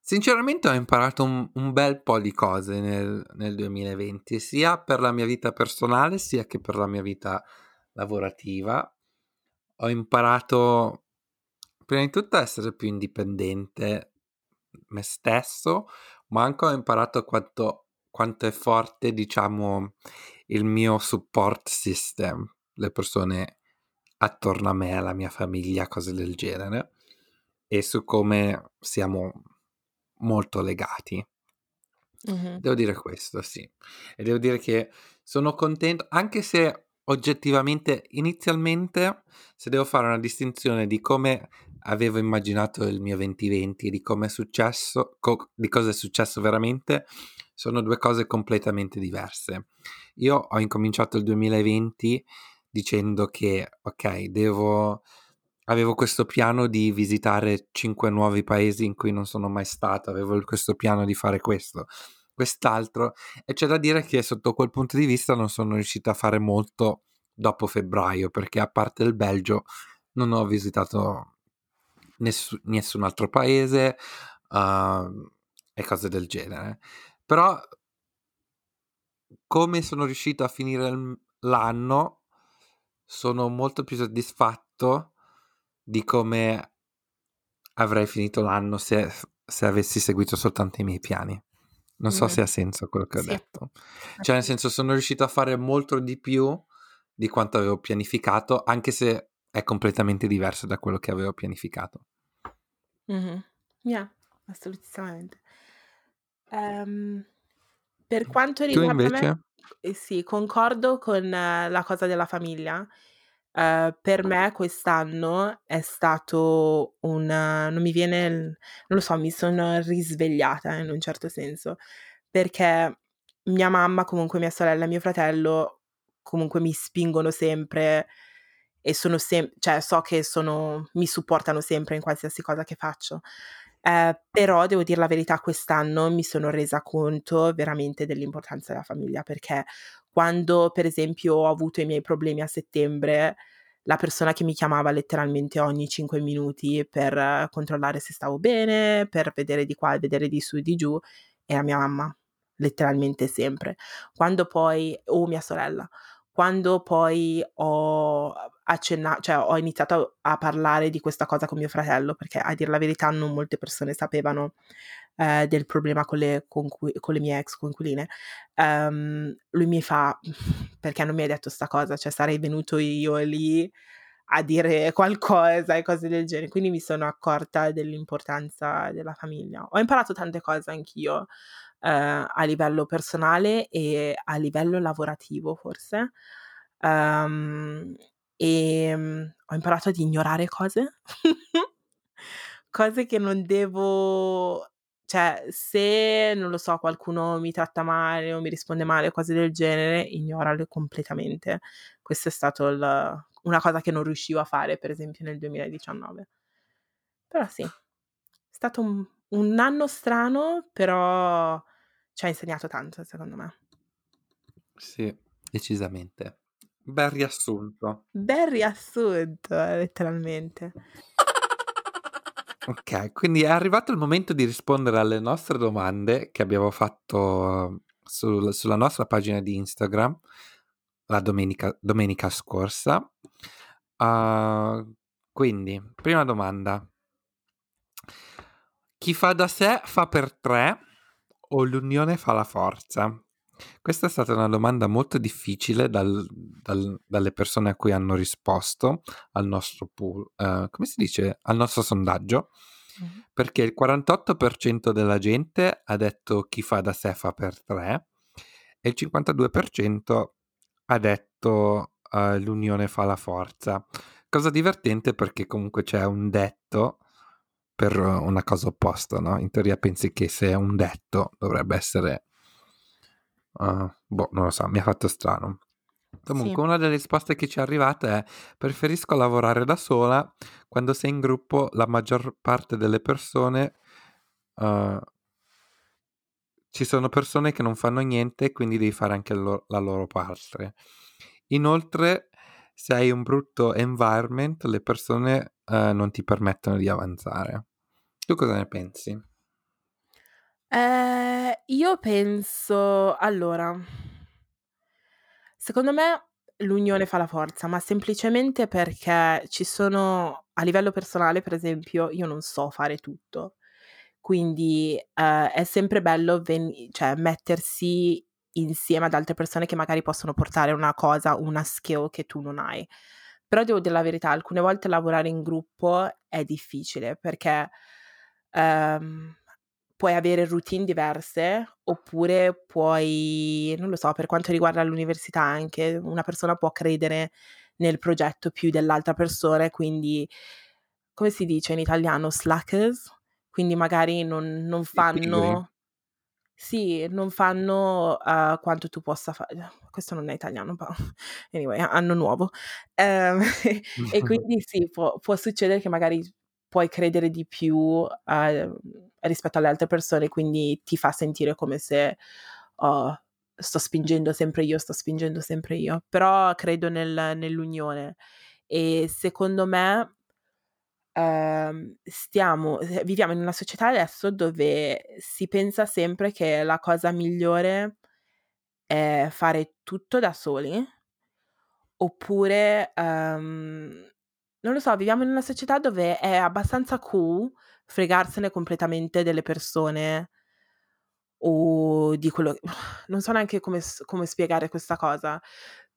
Sinceramente ho imparato un un bel po' di cose nel nel 2020, sia per la mia vita personale, sia che per la mia vita lavorativa. Ho imparato prima di tutto essere più indipendente me stesso, ma anche ho imparato quanto quanto è forte, diciamo, il mio support system, le persone attorno a me, la mia famiglia, cose del genere, e su come siamo molto legati. Mh-mh. Devo dire questo, sì. E devo dire che sono contento anche se oggettivamente inizialmente, se devo fare una distinzione di come avevo immaginato il mio 2020, di come è successo co di cosa è successo veramente, sono 2 cose completamente diverse. Io ho incominciato il 2020 dicendo che: "Okay, devo" avevo questo piano di visitare 5 nuovi paesi in cui non sono mai stato, avevo questo piano di fare questo, quest'altro, e c'è da dire che sotto quel punto di vista non sono riuscito a fare molto dopo febbraio, perché a parte il Belgio non ho visitato nessu nessun altro paese, uhm, e cose del genere. Però come sono riuscito a finire l'anno, sono molto più soddisfatto di come avrei finito l'anno se se avessi seguito soltanto i miei piani. Non so Mh-mh. se ha senso quello che ho Sì. detto. Cioè, nel senso, sono riuscito a fare molto di più di quanto avevo pianificato, anche se è completamente diverso da quello che avevo pianificato. Mh-mh. Yeah, assolutamente. Ehm, per quanto riguarda me, invece? ehm, sì, concordo con la cosa della famiglia. Ehm, per me quest'anno è stato un non mi viene il non lo so, mi sono risvegliata in un certo senso, perché mia mamma, comunque mia sorella e mio fratello, comunque mi spingono sempre e sono sem cioè so che sono mi supportano sempre in qualsiasi cosa che faccio. Ehm, però devo dir la verità, quest'anno mi sono resa conto veramente dell'importanza della famiglia, perché quando per esempio ho avuto i miei problemi a settembre, la persona che mi chiamava letteralmente ogni 5 minuti per controllare se stavo bene, per vedere di qua e vedere di su e di giù, era mia mamma, letteralmente sempre. Quando poi o mia sorella. Quando poi ho accenna cioè ho iniziato a parlare di questa cosa con mio fratello, perché a dir la verità non molte persone sapevano, ehm, del problema con le conqui con le mie ex coinquiline, ehm, lui mi fa: "Perché non mi hai detto 'sta cosa? Cioè sarei venuto io lì a dire qualcosa", e cose del genere. Quindi mi sono accorta dell'importanza della famiglia. Ho imparato tante cose anch'io, a livello personale e a livello lavorativo forse. Ehm, ehm, ho imparato ad ignorare cose, cose che non devo cioè se, non lo so, qualcuno mi tratta male o mi risponde male cose del genere, ignorale completamente. Questo è stato il una cosa che non riuscivo a fare per esempio nel 2019. Però sì, è stato un un anno strano, però ci ha insegnato tanto secondo me. Sì, decisamente. Bel riassunto. Bel riassunto, letteralmente. Okay, quindi è arrivato il momento di rispondere alle nostre domande che abbiamo fatto sul sulla nostra pagina di Instagram la domenica domenica scorsa. Uhm, quindi, prima domanda Chi fa da sé fa per tre o l'unione fa la forza? Questa è stata una domanda molto difficile dal, dal, dalle persone a cui hanno risposto al nostro pool, uh, come si dice? Al nostro sondaggio. Mm-hmm. Perché il 48% della gente ha detto chi fa da sé fa per tre e il 52% ha detto uh, l'unione fa la forza. Cosa divertente perché comunque c'è un detto per una cosa opposta, no? In teoria pensi che se è un detto dovrebbe essere... Uh, boh, non lo so, mi ha fatto strano. Comunque, sì. una delle risposte che ci è arrivata è: preferisco lavorare da sola. Quando sei in gruppo, la maggior parte delle persone. Uh, ci sono persone che non fanno niente, quindi devi fare anche lo- la loro parte. Inoltre, se hai un brutto environment, le persone uh, non ti permettono di avanzare. Tu cosa ne pensi? Eh, io penso, allora, secondo me l'unione fa la forza, ma semplicemente perché ci sono, a livello personale, per esempio, io non so fare tutto. Quindi eh, è sempre bello ven- cioè, mettersi insieme ad altre persone che magari possono portare una cosa, una skill che tu non hai. Però devo dire la verità, alcune volte lavorare in gruppo è difficile perché ehm, puoi avere routine diverse oppure puoi, non lo so, per quanto riguarda l'università anche, una persona può credere nel progetto più dell'altra persona e quindi, come si dice in italiano, slackers, quindi magari non, non fanno... Sì, non fanno uh, quanto tu possa fare. Questo non è italiano, ma anyway, anno nuovo. Um, e quindi sì, può, può, succedere che magari puoi credere di più uh, rispetto alle altre persone, quindi ti fa sentire come se oh, sto spingendo sempre io, sto spingendo sempre io. Però credo nel, nell'unione e secondo me Uh, stiamo, viviamo in una società adesso dove si pensa sempre che la cosa migliore è fare tutto da soli, oppure, um, non lo so, viviamo in una società dove è abbastanza cool fregarsene completamente delle persone o di quello... Non so neanche come, come spiegare questa cosa,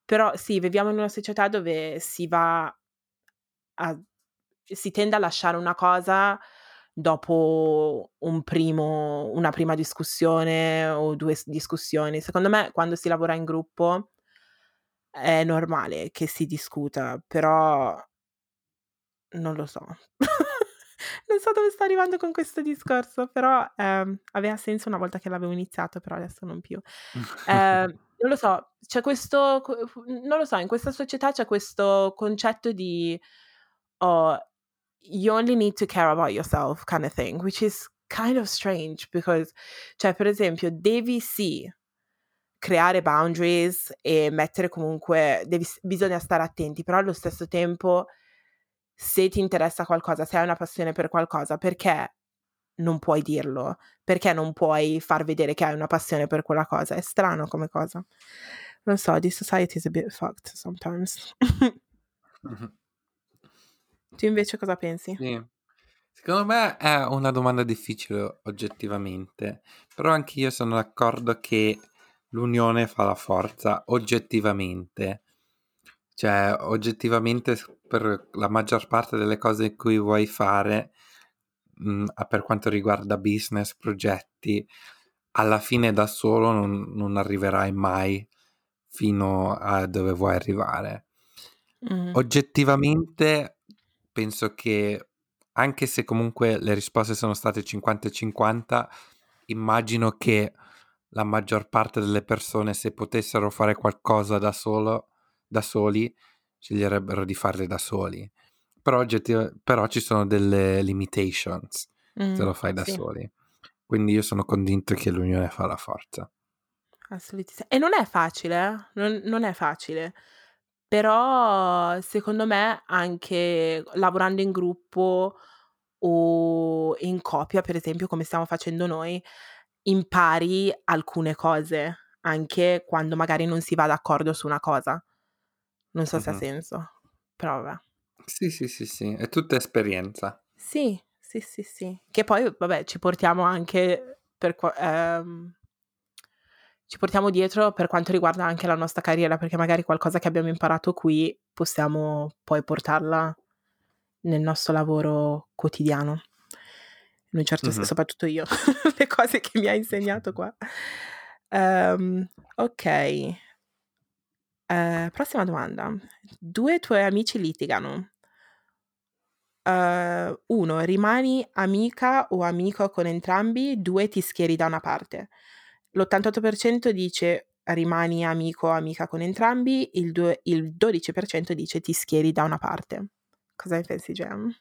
però sì, viviamo in una società dove si va a si tende a lasciare una cosa dopo un primo, una prima discussione o due discussioni. Secondo me, quando si lavora in gruppo è normale che si discuta, però non lo so. non so dove sto arrivando con questo discorso, però ehm, aveva senso una volta che l'avevo iniziato, però adesso non più. Eh, non lo so, c'è questo, non lo so, in questa società c'è questo concetto di oh, you only need to care about yourself kind of thing, which is kind of strange because, cioè, per esempio, devi sì creare boundaries e mettere comunque, devi, bisogna stare attenti, però allo stesso tempo, se ti interessa qualcosa, se hai una passione per qualcosa, perché non puoi dirlo? Perché non puoi far vedere che hai una passione per quella cosa? È strano come cosa. Non so, the society is a bit fucked sometimes. mm-hmm. Tu invece cosa pensi? Sì. Secondo me è una domanda difficile oggettivamente, però anche io sono d'accordo che l'unione fa la forza oggettivamente. Cioè, oggettivamente per la maggior parte delle cose che vuoi fare, mh, mm, per quanto riguarda business, progetti, alla fine da solo non, non arriverai mai fino a dove vuoi arrivare. Mm. Oggettivamente penso che anche se comunque le risposte sono state 50-50, immagino che la maggior parte delle persone, se potessero fare qualcosa da solo, da soli, sceglierebbero di farle da soli. Però, però ci sono delle limitations mm, se lo fai da sì. soli. Quindi io sono convinto che l'unione fa la forza. Assolutamente. E non è facile, eh? non, non è facile. Però secondo me anche lavorando in gruppo o in coppia, per esempio, come stiamo facendo noi, impari alcune cose, anche quando magari non si va d'accordo su una cosa. Non so se ha senso, però vabbè. Sì, sì, sì, sì, è tutta esperienza. Sì, Sì, sì, sì. Che poi, vabbè, ci portiamo anche per qua ehm ci portiamo dietro per quanto riguarda anche la nostra carriera, perché magari qualcosa che abbiamo imparato qui possiamo poi portarla nel nostro lavoro quotidiano. In un certo senso, Mh-mh. soprattutto io, le cose che mi ha insegnato qua. Ehm, okay. Ehm, prossima domanda. 2 tuoi amici litigano. Uhm, 1 rimani amica o amico con entrambi, 2 ti schieri da una parte. L'88% dice rimani amico o amica con entrambi, il due il 12% dice ti schieri da una parte. Cosa ne pensi Gem?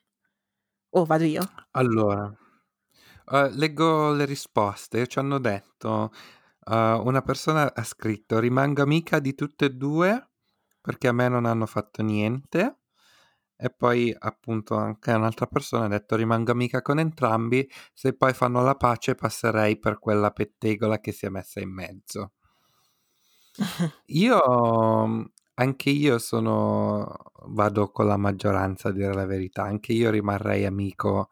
O vado io? Allora, uhm, leggo le risposte. Ci hanno detto uhm, una persona ha scritto: "Rimango amica di tutte e 2 perché a me non hanno fatto niente." E poi appunto anche un'altra persona ha detto: "Rimango amica con entrambi, se poi fanno la pace passerei per quella pettegola che si è messa in mezzo." Io mhmm, anche io sono vado con la maggioranza a dire la verità. Anche io rimarrei amico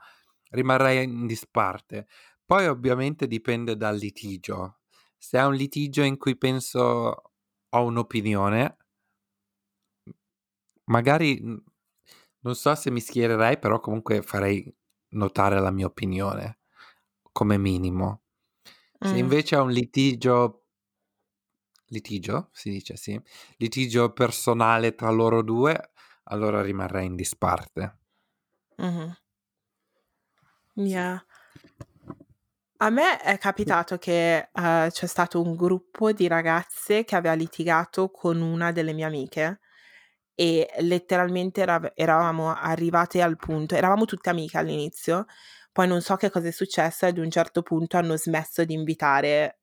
rimarrei in disparte. Poi ovviamente dipende dal litigio. Se è un litigio in cui penso ho un'opinione magari, mhmm, non so se mi schiererei, però comunque farei notare la mia opinione, come minimo. Se Mh. invece è un litigio litigio? Si dice, sì? Litigio personale tra loro 2, allora rimarrei in disparte. Mh-mh. Sì. Yeah. A me è capitato che, uhm, c'è stato un gruppo di ragazze che aveva litigato con una delle mie amiche e letteralmente erav eravamo arrivate al punto eravamo tutte amiche all'inizio, poi non so che cosa è successo, ad un certo punto hanno smesso di invitare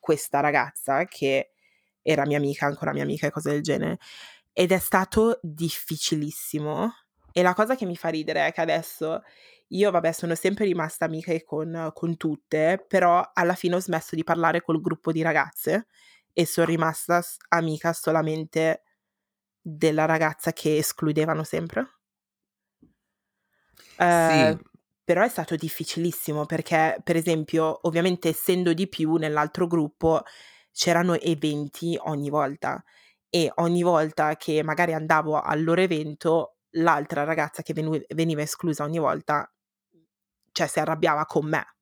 questa ragazza, che era mia amica, ancora mia amica e cose del genere, ed è stato difficilissimo. E la cosa che mi fa ridere è che adesso io, vabbè, sono sempre rimasta amiche con con tutte, però alla fine ho smesso di parlare col gruppo di ragazze e son rimasta s amica solamente della ragazza che escludevano sempre. Sì. Ehm, però è stato difficilissimo perché, per esempio, ovviamente essendo di più nell'altro gruppo, c'erano eventi ogni volta e ogni volta che magari andavo al loro evento, l'altra ragazza che venu veniva esclusa ogni volta cioè si arrabbiava con me.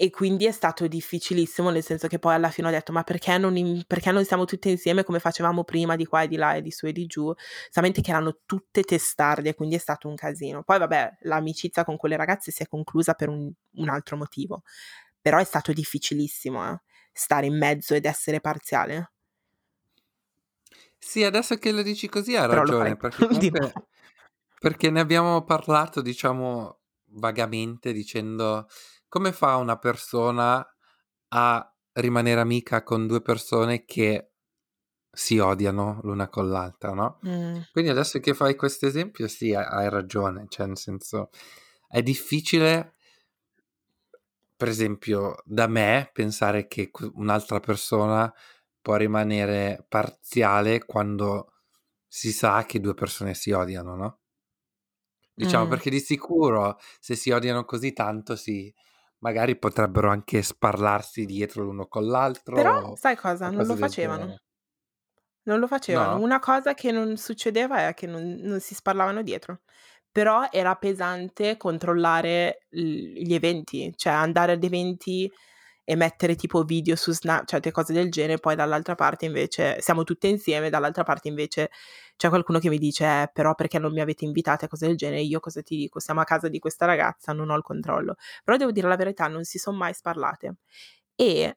E quindi è stato difficilissimo, nel senso che poi alla fine ho detto: "Ma perché non in perché non siamo tutte insieme come facevamo prima di qua e di là e di su e di giù?" Solamente che erano tutte testarde, quindi è stato un casino. Poi vabbè, l'amicizia con quelle ragazze si è conclusa per un un altro motivo, però è stato difficilissimo, eh, stare in mezzo ed essere parziale. Sì, adesso che lo dici così hai Però ragione, perché comunque perché ne abbiamo parlato, diciamo, vagamente dicendo: come fa una persona a rimanere amica con 2 persone che si odiano l'una con l'altra, no, Mh. quindi adesso che fai questo esempio sì, ha hai ragione, cioè nel senso è difficile per esempio da me pensare che un'altra persona può rimanere parziale quando si sa che 2 persone si odiano, no? Diciamo, Mh. perché di sicuro se si odiano così tanto si magari potrebbero anche sparlarsi dietro l'uno con l'altro Però sai cosa? Non lo facevano. genere. Non lo facevano. No? Una cosa che non succedeva è che non non si sparlavano dietro, però era pesante controllare gli eventi, cioè andare ad eventi e mettere tipo video su Snapchat e cose del genere, poi dall'altra parte invece siamo tutte insieme, dall'altra parte invece c'è qualcuno che mi dice: "Eh, però perché non mi avete invitate?" E cose del genere. Io cosa ti dico? Siamo a casa di questa ragazza, non ho il controllo. Però devo dire la verità, non si son mai sparlate. E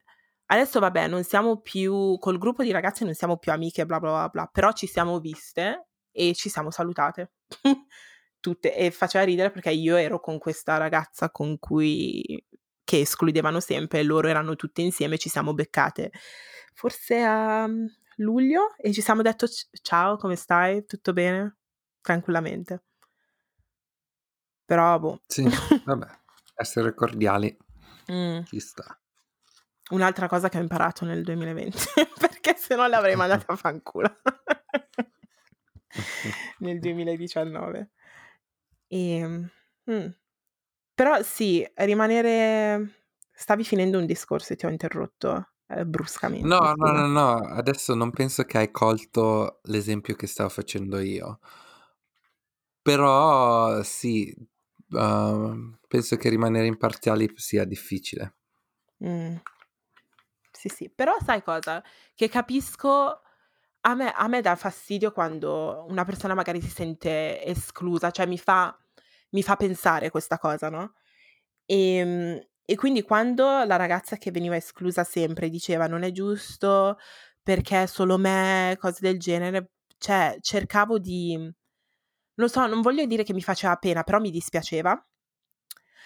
adesso vabbè, non siamo più col gruppo di ragazze non siamo più amiche bla, bla, bla, bla, però ci siamo viste e ci siamo salutate. Tutte. E faceva ridere perché io ero con questa ragazza con cui che escludevano sempre e loro erano tutte insieme, ci siamo beccate forse a, mhmm, luglio e ci siamo detto: "C ciao, come stai? Tutto bene?" Tranquillamente. Però boh. Sì, vabbè, essere cordiali Mh. ci sta. Un'altra cosa che ho imparato nel 2020, perché se no le avrei mandate a fanculo. Nel 2019. Ehm Mh. Però sì, rimanere stavi finendo un discorso e ti ho interrotto, ehm, bruscamente, No, no, no, no, adesso non penso che hai colto l'esempio che stavo facendo io. Però sì, uhm, penso che rimanere imparziali sia difficile. Mh. Sì, sì. Però sai cosa? Che capisco a me a me dà fastidio quando una persona magari si sente esclusa, cioè mi fa mi fa pensare questa cosa, no, ehm, e quindi quando la ragazza che veniva esclusa sempre diceva: "Non è giusto perché solo me", cose del genere, cioè cercavo di non so, non voglio dire che mi faceva pena, però mi dispiaceva.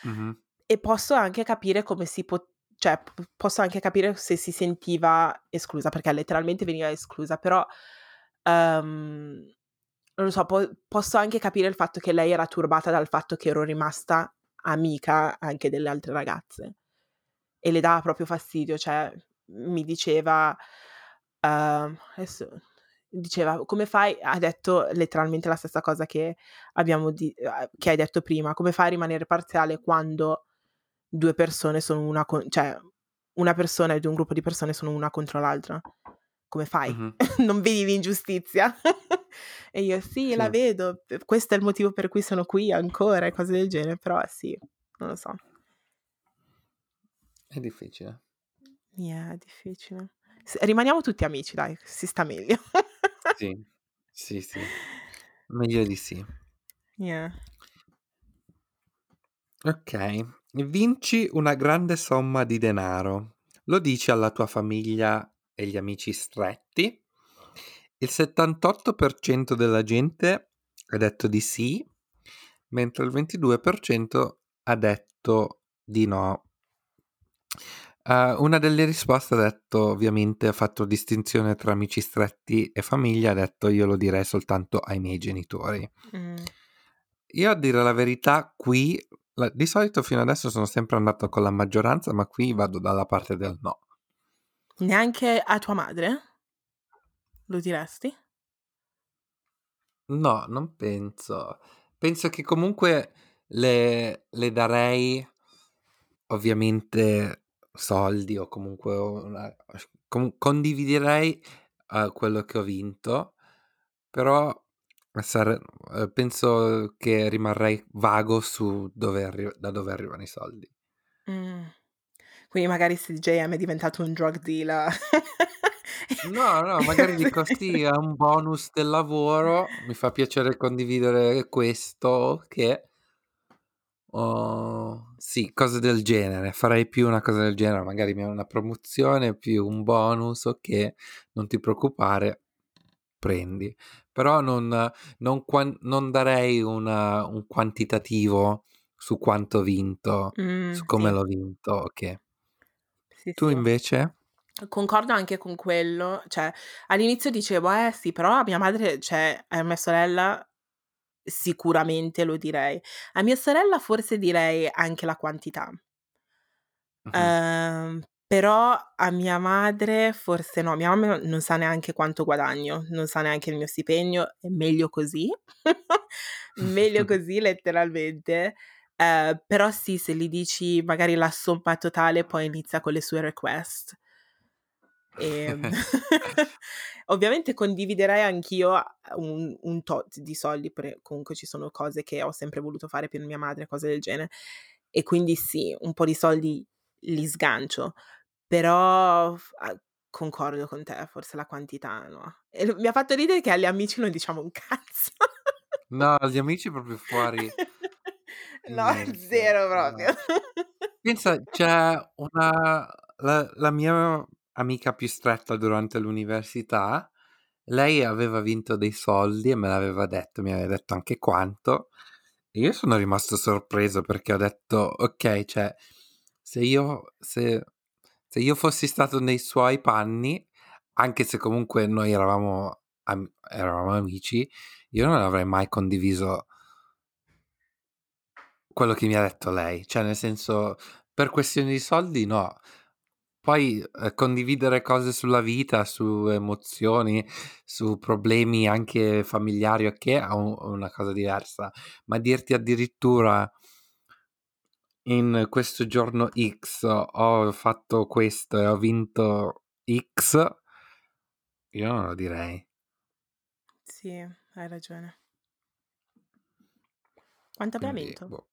Mh-mh. E posso anche capire come si po cioè posso anche capire se si sentiva esclusa, perché letteralmente veniva esclusa, però, uhm, non lo so, po posso anche capire il fatto che lei era turbata dal fatto che ero rimasta amica anche delle altre ragazze e le dava proprio fastidio, cioè mi diceva, uhm, adesso diceva: "Come fai" ha detto letteralmente la stessa cosa che abbiamo di uhm, che hai detto prima: "Come fai a rimanere parziale quando 2 persone sono una con cioè una persona ed un gruppo di persone sono una contro l'altra. Come fai? Mh-mh. Non vedi l'ingiustizia?" E io: "Sì, la Sì, vedo, p questo è il motivo per cui sono qui ancora", e cose del genere, però sì, non lo so. è difficile. Yeah, è difficile. Rimaniamo tutti amici dai, si sta meglio. Sì, sì, sì, meglio di sì. Yeah. Okay, vinci una grande somma di denaro. Lo dici alla tua famiglia e agli amici stretti? Il 78% della gente ha detto di sì, mentre il 22% ha detto di no. Uh, una delle risposte ha detto, ovviamente, ha fatto distinzione tra amici stretti e famiglia, ha detto io lo direi soltanto ai miei genitori. Mh. Io a dire la verità, qui la- di solito fino adesso sono sempre andato con la maggioranza, ma qui vado dalla parte del no. Neanche a tua madre? Lo diresti? No, non penso. Penso che comunque le, le darei ovviamente soldi o comunque una, com- condividerei eh, quello che ho vinto, però sare- eh, penso che rimarrei vago su dove arri- da dove arrivano i soldi. Mh. Quindi magari se JM è diventato un drug dealer. No, no, magari dico sì, è un bonus del lavoro, mi fa piacere condividere questo che o sì, cose del genere. Farei più una cosa del genere, magari mi una promozione più un bonus, okay, non ti preoccupare, prendi. Però non non non darei una un quantitativo su quanto ho vinto, Mh, su come sì, l'ho vinto, okay. sì, Tu sì. invece? Concordo anche con quello, cioè all'inizio dicevo: "Eh sì, però a mia madre cioè a mia sorella sicuramente lo direi. A mia sorella forse direi anche la quantità. Mh-mh. Ehm, però a mia madre forse no, mia mamma non sa neanche quanto guadagno, non sa neanche il mio stipendio, è meglio così, meglio così letteralmente. Ehm, però sì, se gli dici magari la somma totale poi inizia con le sue request. Ehm, ovviamente condividerei anch'io un un tot di soldi, pre comunque ci sono cose che ho sempre voluto fare per mia madre, cose del genere, e quindi sì, un po' di soldi li sgancio, però concordo con te, forse la quantità no. E mi ha fatto ridere che agli amici non diciamo un cazzo. No, gli amici proprio fuori No, mente. 0 No. proprio. Pensa, c'è una la la mia amica più stretta durante l'università, lei aveva vinto dei soldi e me l'aveva detto, mi aveva detto anche quanto, e io sono rimasto sorpreso perché ho detto: "Okay, cioè se io se se io fossi stato nei suoi panni, anche se comunque noi eravamo am eravamo amici, io non avrei mai condiviso quello che mi ha detto lei. Cioè, nel senso, per questioni di soldi no. Poi, ehm, condividere cose sulla vita, su emozioni, su problemi anche familiari o che, è u una cosa diversa. Ma dirti addirittura in questo giorno X ho fatto questo e ho vinto X, io non lo direi. Sì, hai ragione. Quanto abbiamo vinto? boh.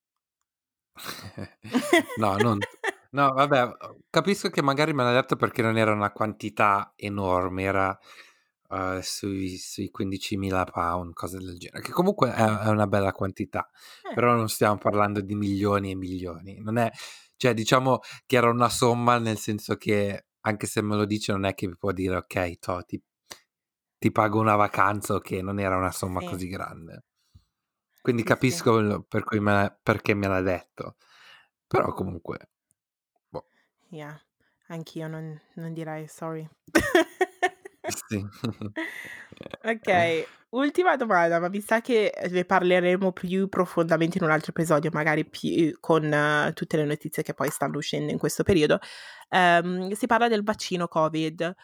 no, non... No, vabbè, capisco che magari me l'ha detto perché non era una quantità enorme, era uh, sui, sui 15.000 pound, cose del genere, che comunque è, è una bella quantità, Eh, però non stiamo parlando di milioni e milioni. Non è, cioè, diciamo che era una somma nel senso che, anche se me lo dice, non è che mi può dire, ok, to, ti, ti pago una vacanza, che non era una somma sì, così grande. Quindi sì, sì. capisco il- per cui me, perché me l'ha detto. Però comunque, Yeah, anch'io non, non direi sorry. sì. Ok, ultima domanda, ma mi sa che ne parleremo più profondamente in un altro episodio, magari più con eh, tutte le notizie che poi stanno uscendo in questo periodo. Ehm, si parla del vaccino Covid.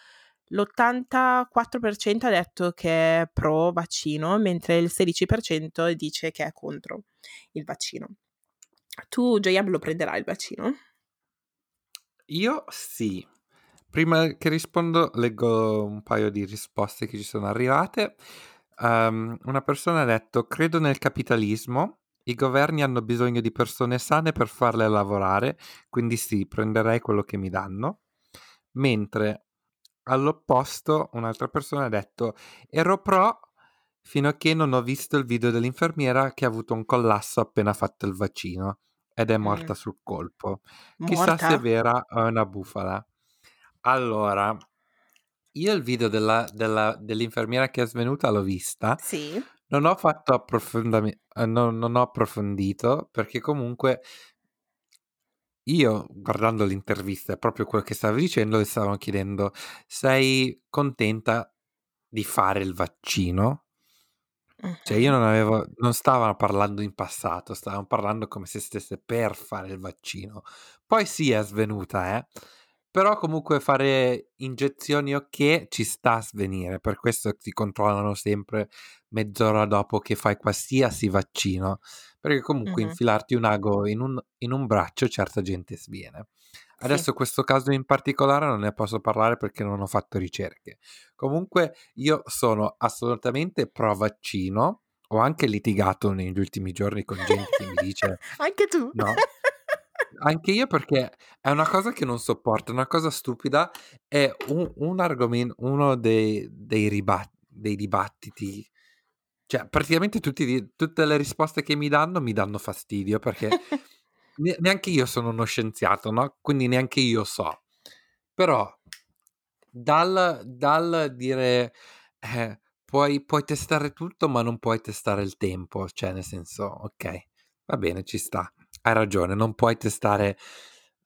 L'84% ha detto che è pro vaccino, mentre il 16% dice che è contro il vaccino. Tu, Joyab, lo prenderai il vaccino? Io sì. Prima che rispondo, leggo un paio di risposte che ci sono arrivate. Um, una persona ha detto: Credo nel capitalismo. I governi hanno bisogno di persone sane per farle lavorare, quindi sì, prenderei quello che mi danno. Mentre all'opposto, un'altra persona ha detto: Ero pro fino a che non ho visto il video dell'infermiera che ha avuto un collasso appena fatto il vaccino ed è Mm, morta sul colpo. Chissà se è morta? vera o è una bufala. Allora, io il video della, della- dell'infermiera che è svenuta l'ho vista. Sì. Non ho fatto approfondimento, non, non ho approfondito perché comunque io guardando l'intervista è proprio quello che stavi dicendo, le stavano chiedendo sei contenta di fare il vaccino? Cioè io non avevo, non stavano parlando in passato, stavano parlando come se stesse per fare il vaccino. Poi sì, è svenuta, eh. Però comunque fare iniezioni ok ci sta a svenire, per questo ti controllano sempre mezz'ora dopo che fai qualsiasi vaccino, perché comunque Mhm. infilarti un ago in un, in un braccio certa gente sviene. Sì. Adesso questo caso in particolare non ne posso parlare perché non ho fatto ricerche. Comunque io sono assolutamente pro vaccino. Ho anche litigato negli ultimi giorni con gente che mi dice Anche tu? no. Anche io perché è una cosa che non sopporto, è una cosa stupida, è un, un argomento, uno dei, dei, ribat- dei dibattiti. Cioè, praticamente tutti, tutte le risposte che mi danno mi danno fastidio perché ne- neanche io sono uno scienziato, no? Quindi neanche io so. Però dal, dal dire eh, puoi, puoi testare tutto, ma non puoi testare il tempo, cioè nel senso, ok, va bene, ci sta, hai ragione, non puoi testare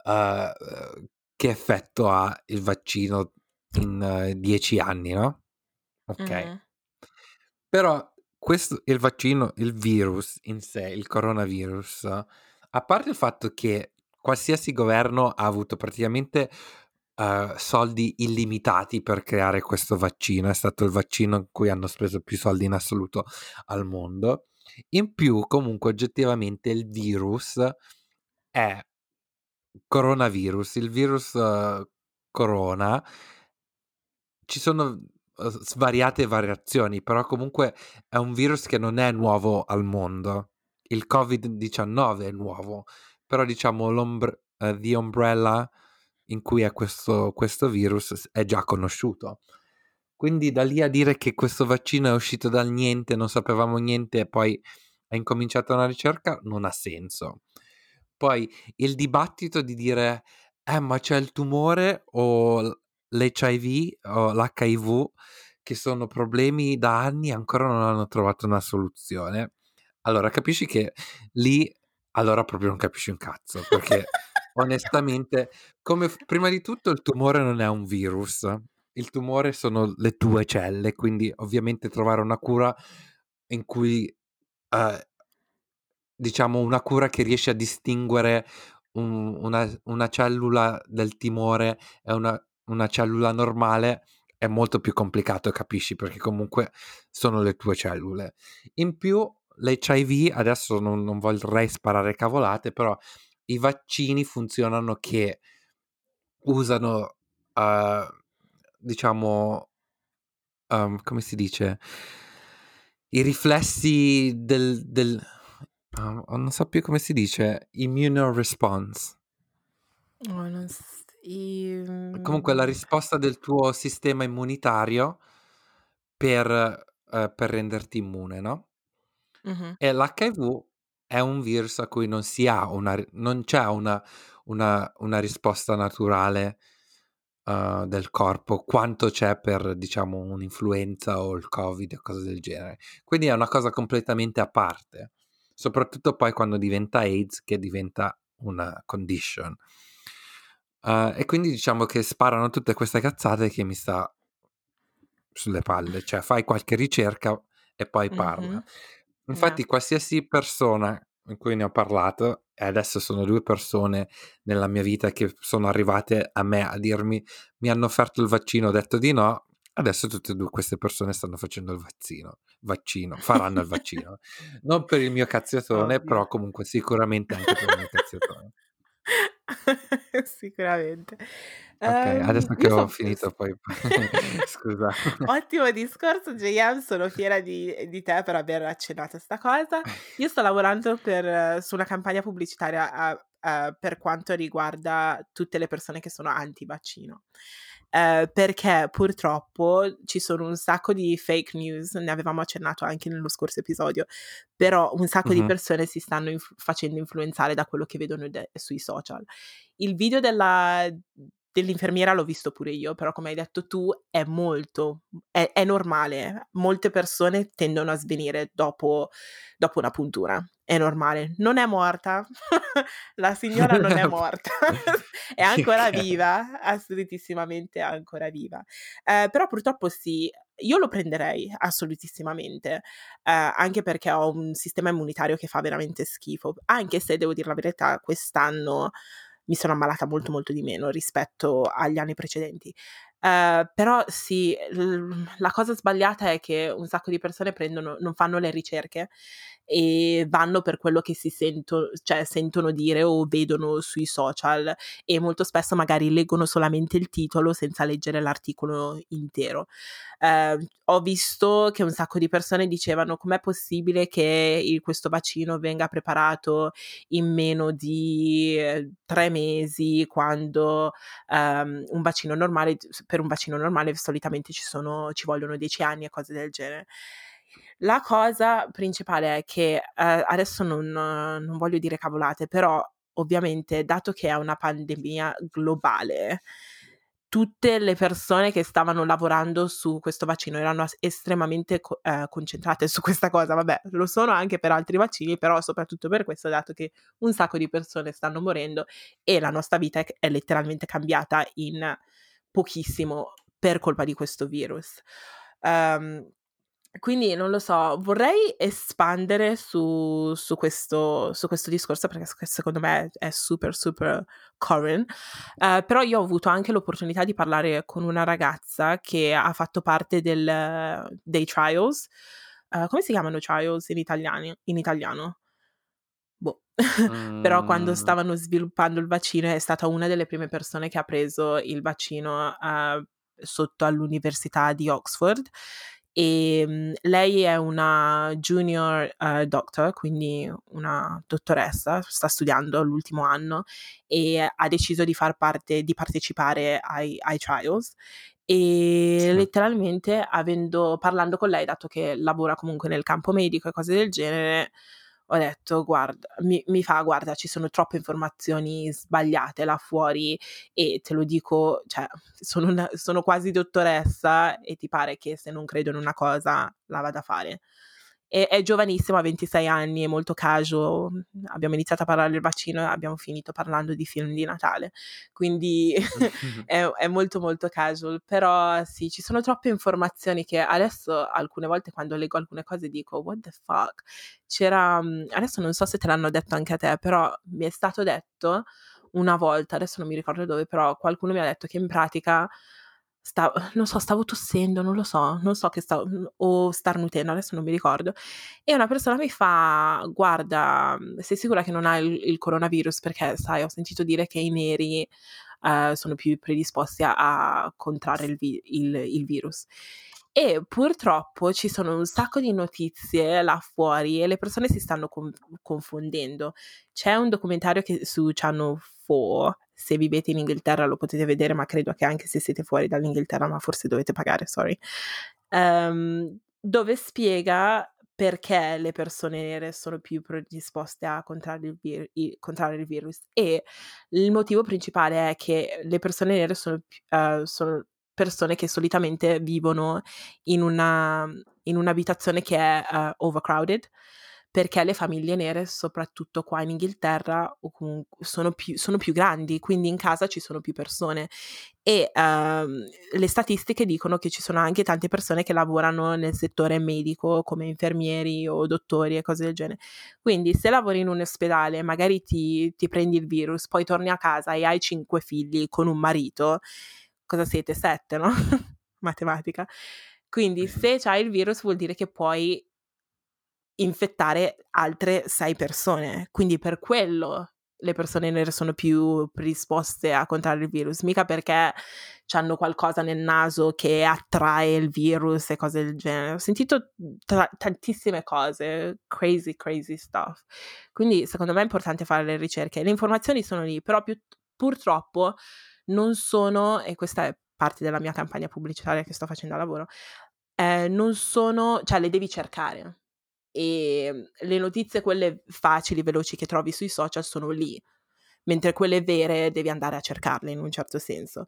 uh, che effetto ha il vaccino in uh, dieci anni, no? Ok. Mm. Però questo, il vaccino, il virus in sé, il coronavirus, a parte il fatto che qualsiasi governo ha avuto praticamente uh, soldi illimitati per creare questo vaccino, è stato il vaccino in cui hanno speso più soldi in assoluto al mondo. In più, comunque, oggettivamente il virus è coronavirus, il virus uh, corona. Ci sono uh, svariate variazioni, però comunque è un virus che non è nuovo al mondo. Il Covid-19 è nuovo, però diciamo l'ombre- uh, The Umbrella in cui è questo, questo virus è già conosciuto. Quindi da lì a dire che questo vaccino è uscito dal niente, non sapevamo niente e poi è incominciata una ricerca, non ha senso. Poi il dibattito di dire, eh ma c'è il tumore o l'HIV o l'HIV che sono problemi da anni e ancora non hanno trovato una soluzione. Allora capisci che lì allora proprio non capisci un cazzo perché onestamente come prima di tutto il tumore non è un virus il tumore sono le tue celle, quindi ovviamente trovare una cura in cui, eh, diciamo, una cura che riesce a distinguere un- una, una cellula del timore e una, una cellula normale è molto più complicato, capisci? Perché comunque sono le tue cellule. In più, l'HIV, adesso non, non vorrei sparare cavolate, però i vaccini funzionano che usano, uh, diciamo, um, come si dice, i riflessi del, del uh, non so più come si dice, immune response. Oh, non s- i- Comunque la risposta del tuo sistema immunitario per, eh, per renderti immune, no? Mhm. E l'HIV è un virus a cui non si ha una, ri- non c'è una, una, una risposta naturale uh, del corpo quanto c'è per, diciamo, un'influenza o il Covid o cose del genere. Quindi è una cosa completamente a parte, soprattutto poi quando diventa AIDS, che diventa una condition. Uh, e quindi diciamo che sparano tutte queste cazzate che mi sta sulle palle, cioè fai qualche ricerca e poi parla. Infatti qualsiasi persona in cui ne ho parlato, e adesso sono due persone nella mia vita che sono arrivate a me a dirmi mi hanno offerto il vaccino, ho detto di no, adesso tutte e due queste persone stanno facendo il vaccino, vaccino faranno il vaccino. Non per il mio cazziatone, però comunque sicuramente anche per il mio cazziatone. Sicuramente. Ok, Ehm, adesso che io ho son finito poi scusa. Ottimo discorso JM, sono fiera di di te per aver accennato a 'sta cosa. Io sto lavorando per su una campagna pubblicitaria a a per quanto riguarda tutte le persone che sono anti vaccino. Ehm, perché purtroppo ci sono un sacco di fake news, ne avevamo accennato anche nello scorso episodio, però un sacco di Mh-mh. persone si stanno inf facendo influenzare da quello che vedono de sui social. Il video della dell'infermiera l'ho visto pure io, però come hai detto tu è molto è è normale. Molte persone tendono a svenire dopo dopo una puntura. È normale. Non è morta. La signora non è morta. È ancora viva, assolutissimamente ancora viva. Ehm, però purtroppo sì, io lo prenderei assolutissimamente, ehm, anche perché ho un sistema immunitario che fa veramente schifo, anche se devo dir la verità quest'anno mi sono ammalata molto, molto di meno rispetto agli anni precedenti. Ehm, però sì, l la cosa sbagliata è che un sacco di persone prendono non fanno le ricerche e vanno per quello che si sento cioè sentono dire o vedono sui social e molto spesso magari leggono solamente il titolo senza leggere l'articolo intero. Ehm, ho visto che un sacco di persone dicevano: "Com'è possibile che il questo vaccino venga preparato in meno di, ehm, 3 mesi quando, ehm, un vaccino normale per un vaccino normale solitamente ci sono ci vogliono 10 anni e cose del genere. La cosa principale è che, ehm, adesso non non voglio dire cavolate, però ovviamente dato che è una pandemia globale, tutte le persone che stavano lavorando su questo vaccino erano estremamente co ehm, concentrate su questa cosa. Vabbè, lo sono anche per altri vaccini, però soprattutto per questo, dato che un sacco di persone stanno morendo e la nostra vita è letteralmente cambiata in pochissimo per colpa di questo virus. Ehm, quindi non lo so, vorrei espandere su su questo su questo discorso perché secondo me è super, super current. Ehm, però io ho avuto anche l'opportunità di parlare con una ragazza che ha fatto parte del dei trials. Ehm, come si chiamano trials in italiani in italiano? Boh. Però quando stavano sviluppando il vaccino è stata una delle prime persone che ha preso il vaccino, uhm, sotto all'università di Oxford. Ehm, lei è una junior, uhm, doctor, quindi una dottoressa, sta studiando l'ultimo anno e ha deciso di far parte di partecipare ai ai trials e sì. letteralmente avendo parlando con lei, dato che lavora comunque nel campo medico e cose del genere, ho detto: "Guarda" mi mi fa: "Guarda, ci sono troppe informazioni sbagliate là fuori e te lo dico, cioè sono una sono quasi dottoressa e ti pare che se non credo in una cosa la vada a fare?" E è giovanissima, ha 26 anni, è molto casual. Abbiamo iniziato a parlare del vaccino e abbiamo finito parlando di film di Natale. Quindi è è molto, molto casual. Però sì, ci sono troppe informazioni che adesso alcune volte quando leggo alcune cose dico: "What the fuck?" C'era mhmm, adesso non so se te l'hanno detto anche a te, però mi è stato detto una volta, adesso non mi ricordo dove, però qualcuno mi ha detto che in pratica sta non so, stavo tossendo, non lo so, non so che stavo o starnutendo, adesso non mi ricordo. E una persona mi fa: "Guarda, sei sicura che non hai il il coronavirus? Perché sai, ho sentito dire che i neri, ehm, sono più predisposti a a contrarre il il il virus". E purtroppo ci sono un sacco di notizie là fuori e le persone si stanno con confondendo. C'è un documentario che su Channel 4, se vivete in Inghilterra lo potete vedere, ma credo che anche se siete fuori dall'Inghilterra, ma forse dovete pagare, sorry, ehm, dove spiega perché le persone nere sono più predisposte a contrarre il vir i contrarre il virus e il motivo principale è che le persone nere sono ehm, sono persone che solitamente vivono in una in un'abitazione che è, ehm, overcrowded, perché le famiglie nere, soprattutto qua in Inghilterra, sono più sono più grandi, quindi in casa ci sono più persone e, ehm, le statistiche dicono che ci sono anche tante persone che lavorano nel settore medico come infermieri o dottori e cose del genere. Quindi se lavori in un ospedale, magari ti ti prendi il virus, poi torni a casa e hai 5 figli con un marito, cosa siete? 7, no, matematica. Quindi se c'hai il virus vuol dire che puoi infettare altre 6 persone, quindi per quello le persone nere sono più predisposte a contrarre il virus, mica perché c'hanno qualcosa nel naso che attrae il virus e cose del genere. Ho sentito tra tantissime cose, crazy, crazy stuff. Quindi secondo me è importante fare le ricerche. Le informazioni sono lì, però più purtroppo non sono e questa è parte della mia campagna pubblicitaria che sto facendo a lavoro, ehm, non sono cioè le devi cercare. Ehm, le notizie quelle facili, veloci che trovi sui social sono lì, mentre quelle vere devi andare a cercarle in un certo senso.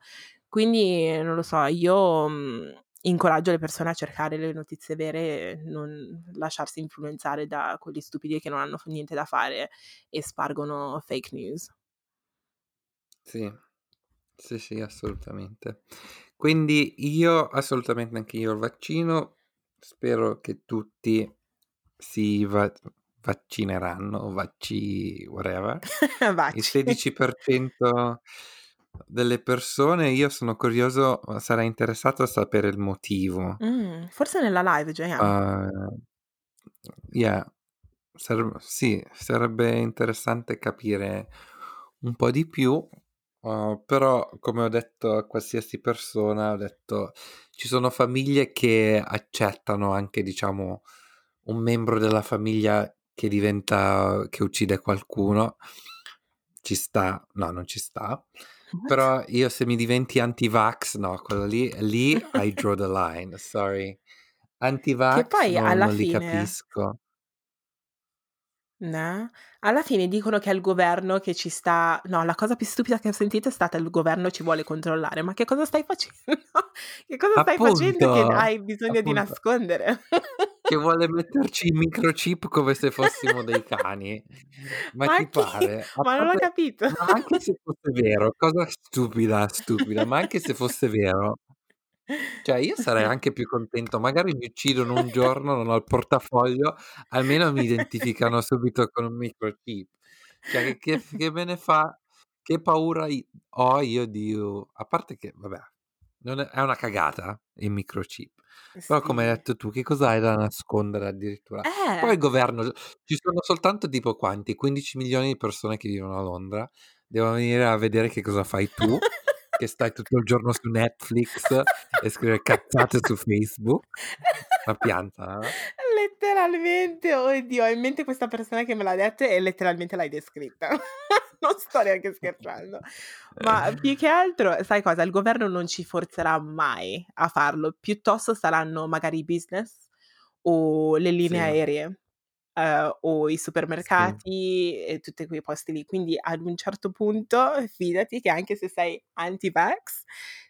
Quindi non lo so, io, mhmm, incoraggio le persone a cercare le notizie vere e non lasciarsi influenzare da quegli stupidi che non hanno niente da fare e spargono fake news. Sì. Sì, sì, assolutamente. Quindi io assolutamente anch'io il vaccino, spero che tutti si va vaccineranno vacci whatever. Il Vacci. 16% delle persone io sono curioso, sarei interessato a sapere il motivo. Mh, forse nella live gioiamo. Uhm, yeah, sareb sì, sarebbe interessante capire un po' di più, uhm, però come ho detto a qualsiasi persona, ho detto ci sono famiglie che accettano anche, diciamo, un membro della famiglia che diventa che uccide qualcuno. Ci sta no, non ci sta. Però io se mi diventi anti-vax, no, quello lì lì I draw the line, sorry. Che Anti-vax poi no alla non li fine capisco. No? Alla fine dicono che è il governo che ci sta no, la cosa più stupida che ho sentito è stata: "Il governo ci vuole controllare". Ma che cosa stai facendo? Che cosa stai facendo che hai bisogno di appunto. nascondere? Che vuole metterci i microchip come se fossimo dei cani. Ma Ma ti chi? pare? A Ma non ho parte capito. ma anche se fosse vero, cosa stupida, stupida, ma anche se fosse vero cioè io sarei anche più contento, magari mi uccidono un giorno, non ho il portafoglio, almeno mi identificano subito con un microchip. Cioè che che me ne fa che paura ho io di a parte che vabbè, non è è una cagata il microchip, però come hai Sì. detto tu, che cosa hai da nascondere addirittura? Poi Eh! il governo ci sono soltanto tipo quanti, 15.000.000 di persone che vivono a Londra, devono venire a vedere che cosa fai tu, che stai tutto il giorno su Netflix e scrivere cazzate su Facebook. Una pianta, eh? Letteralmente, oddio, ho in mente questa persona che me l'ha detto e letteralmente l'hai descritta. Non sto neanche scherzando. Ma più che altro, sai cosa? Il governo non ci forzerà mai a farlo, piuttosto saranno magari i business o le linee Sì. aeree, ehm, o i Sì. supermercati e tutti quei posti lì. Quindi ad un certo punto fidati che anche se sei anti-vax,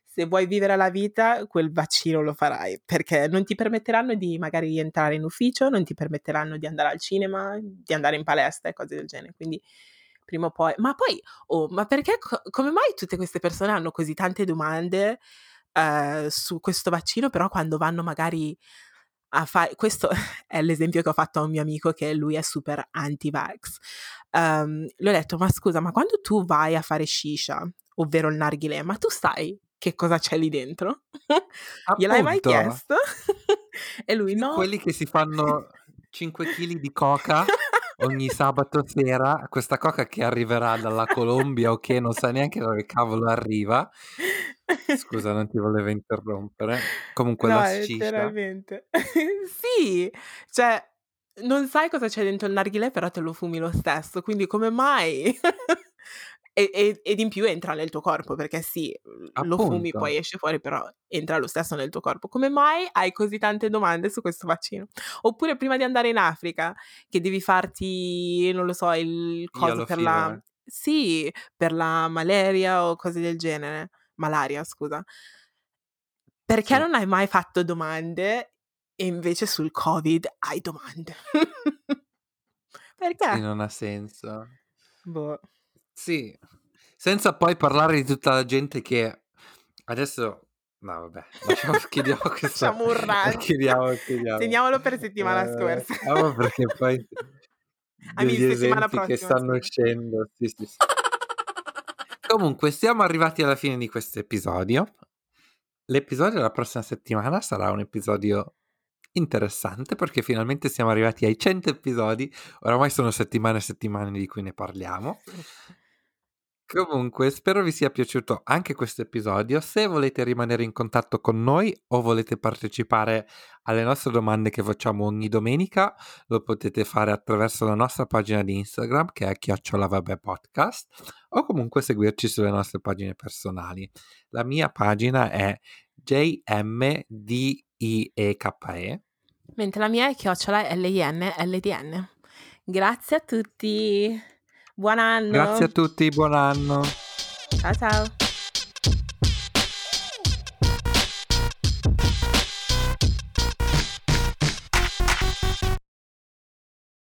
se vuoi vivere la vita quel vaccino lo farai, perché non ti permetteranno di magari rientrare in ufficio, non ti permetteranno di andare al cinema, di andare in palestra e cose del genere. Quindi prima o poi ma poi oh, ma perché co come mai tutte queste persone hanno così tante domande, ehm, su questo vaccino, però quando vanno magari a fa questo è l'esempio che ho fatto a un mio amico che lui è super anti-vax. Ehm, le ho detto: "Ma scusa, ma quando tu vai a fare shisha, ovvero il narghilè, ma tu sai che cosa c'è lì dentro? Gliel'hai mai chiesto? e lui no. quelli che si fanno 5 chili di coca ogni sabato sera, questa coca che arriverà dalla Colombia o che non sa neanche dove cavolo arriva. Scusa, non ti volevo interrompere. Comunque No, la sciscia. letteralmente. Sì, cioè non sai cosa c'è dentro il narghilè, però te lo fumi lo stesso, quindi come mai? E e ed in più entra nel tuo corpo, perché sì, l lo fumi, poi esce fuori, però entra lo stesso nel tuo corpo. Come mai hai così tante domande su questo vaccino? Oppure prima di andare in Africa, che devi farti, non lo so, il coso Yellow per la fever. sì, per la malaria o cose del genere. Malaria, scusa. Perché Sì. non hai mai fatto domande e invece sul Covid hai domande? Sì, Perché? non ha senso. Boh. Sì, senza poi parlare di tutta la gente che adesso no vabbè, lasciamo chiudiamo questo Facciamo un rant. chiudiamo, chiudiamo. Teniamolo per settimana Ehm, scorsa. ma perché poi I mean degli settimana esempi che prossima, stanno uscendo, sì, sì, sì. Comunque siamo arrivati alla fine di questo episodio. L'episodio della prossima settimana sarà un episodio interessante perché finalmente siamo arrivati ai 100 episodi. Oramai sono settimane e settimane di cui ne parliamo. Comunque, spero vi sia piaciuto anche questo episodio. Se volete rimanere in contatto con noi o volete partecipare alle nostre domande che facciamo ogni domenica, lo potete fare attraverso la nostra pagina di Instagram che è chiocciolavabbepodcast o comunque seguirci sulle nostre pagine personali. La mia pagina è JMDIEKE. Mentre la mia è chiocciola LINLDN. Grazie a tutti. Buon anno. Grazie a tutti, buon anno. Ciao ciao.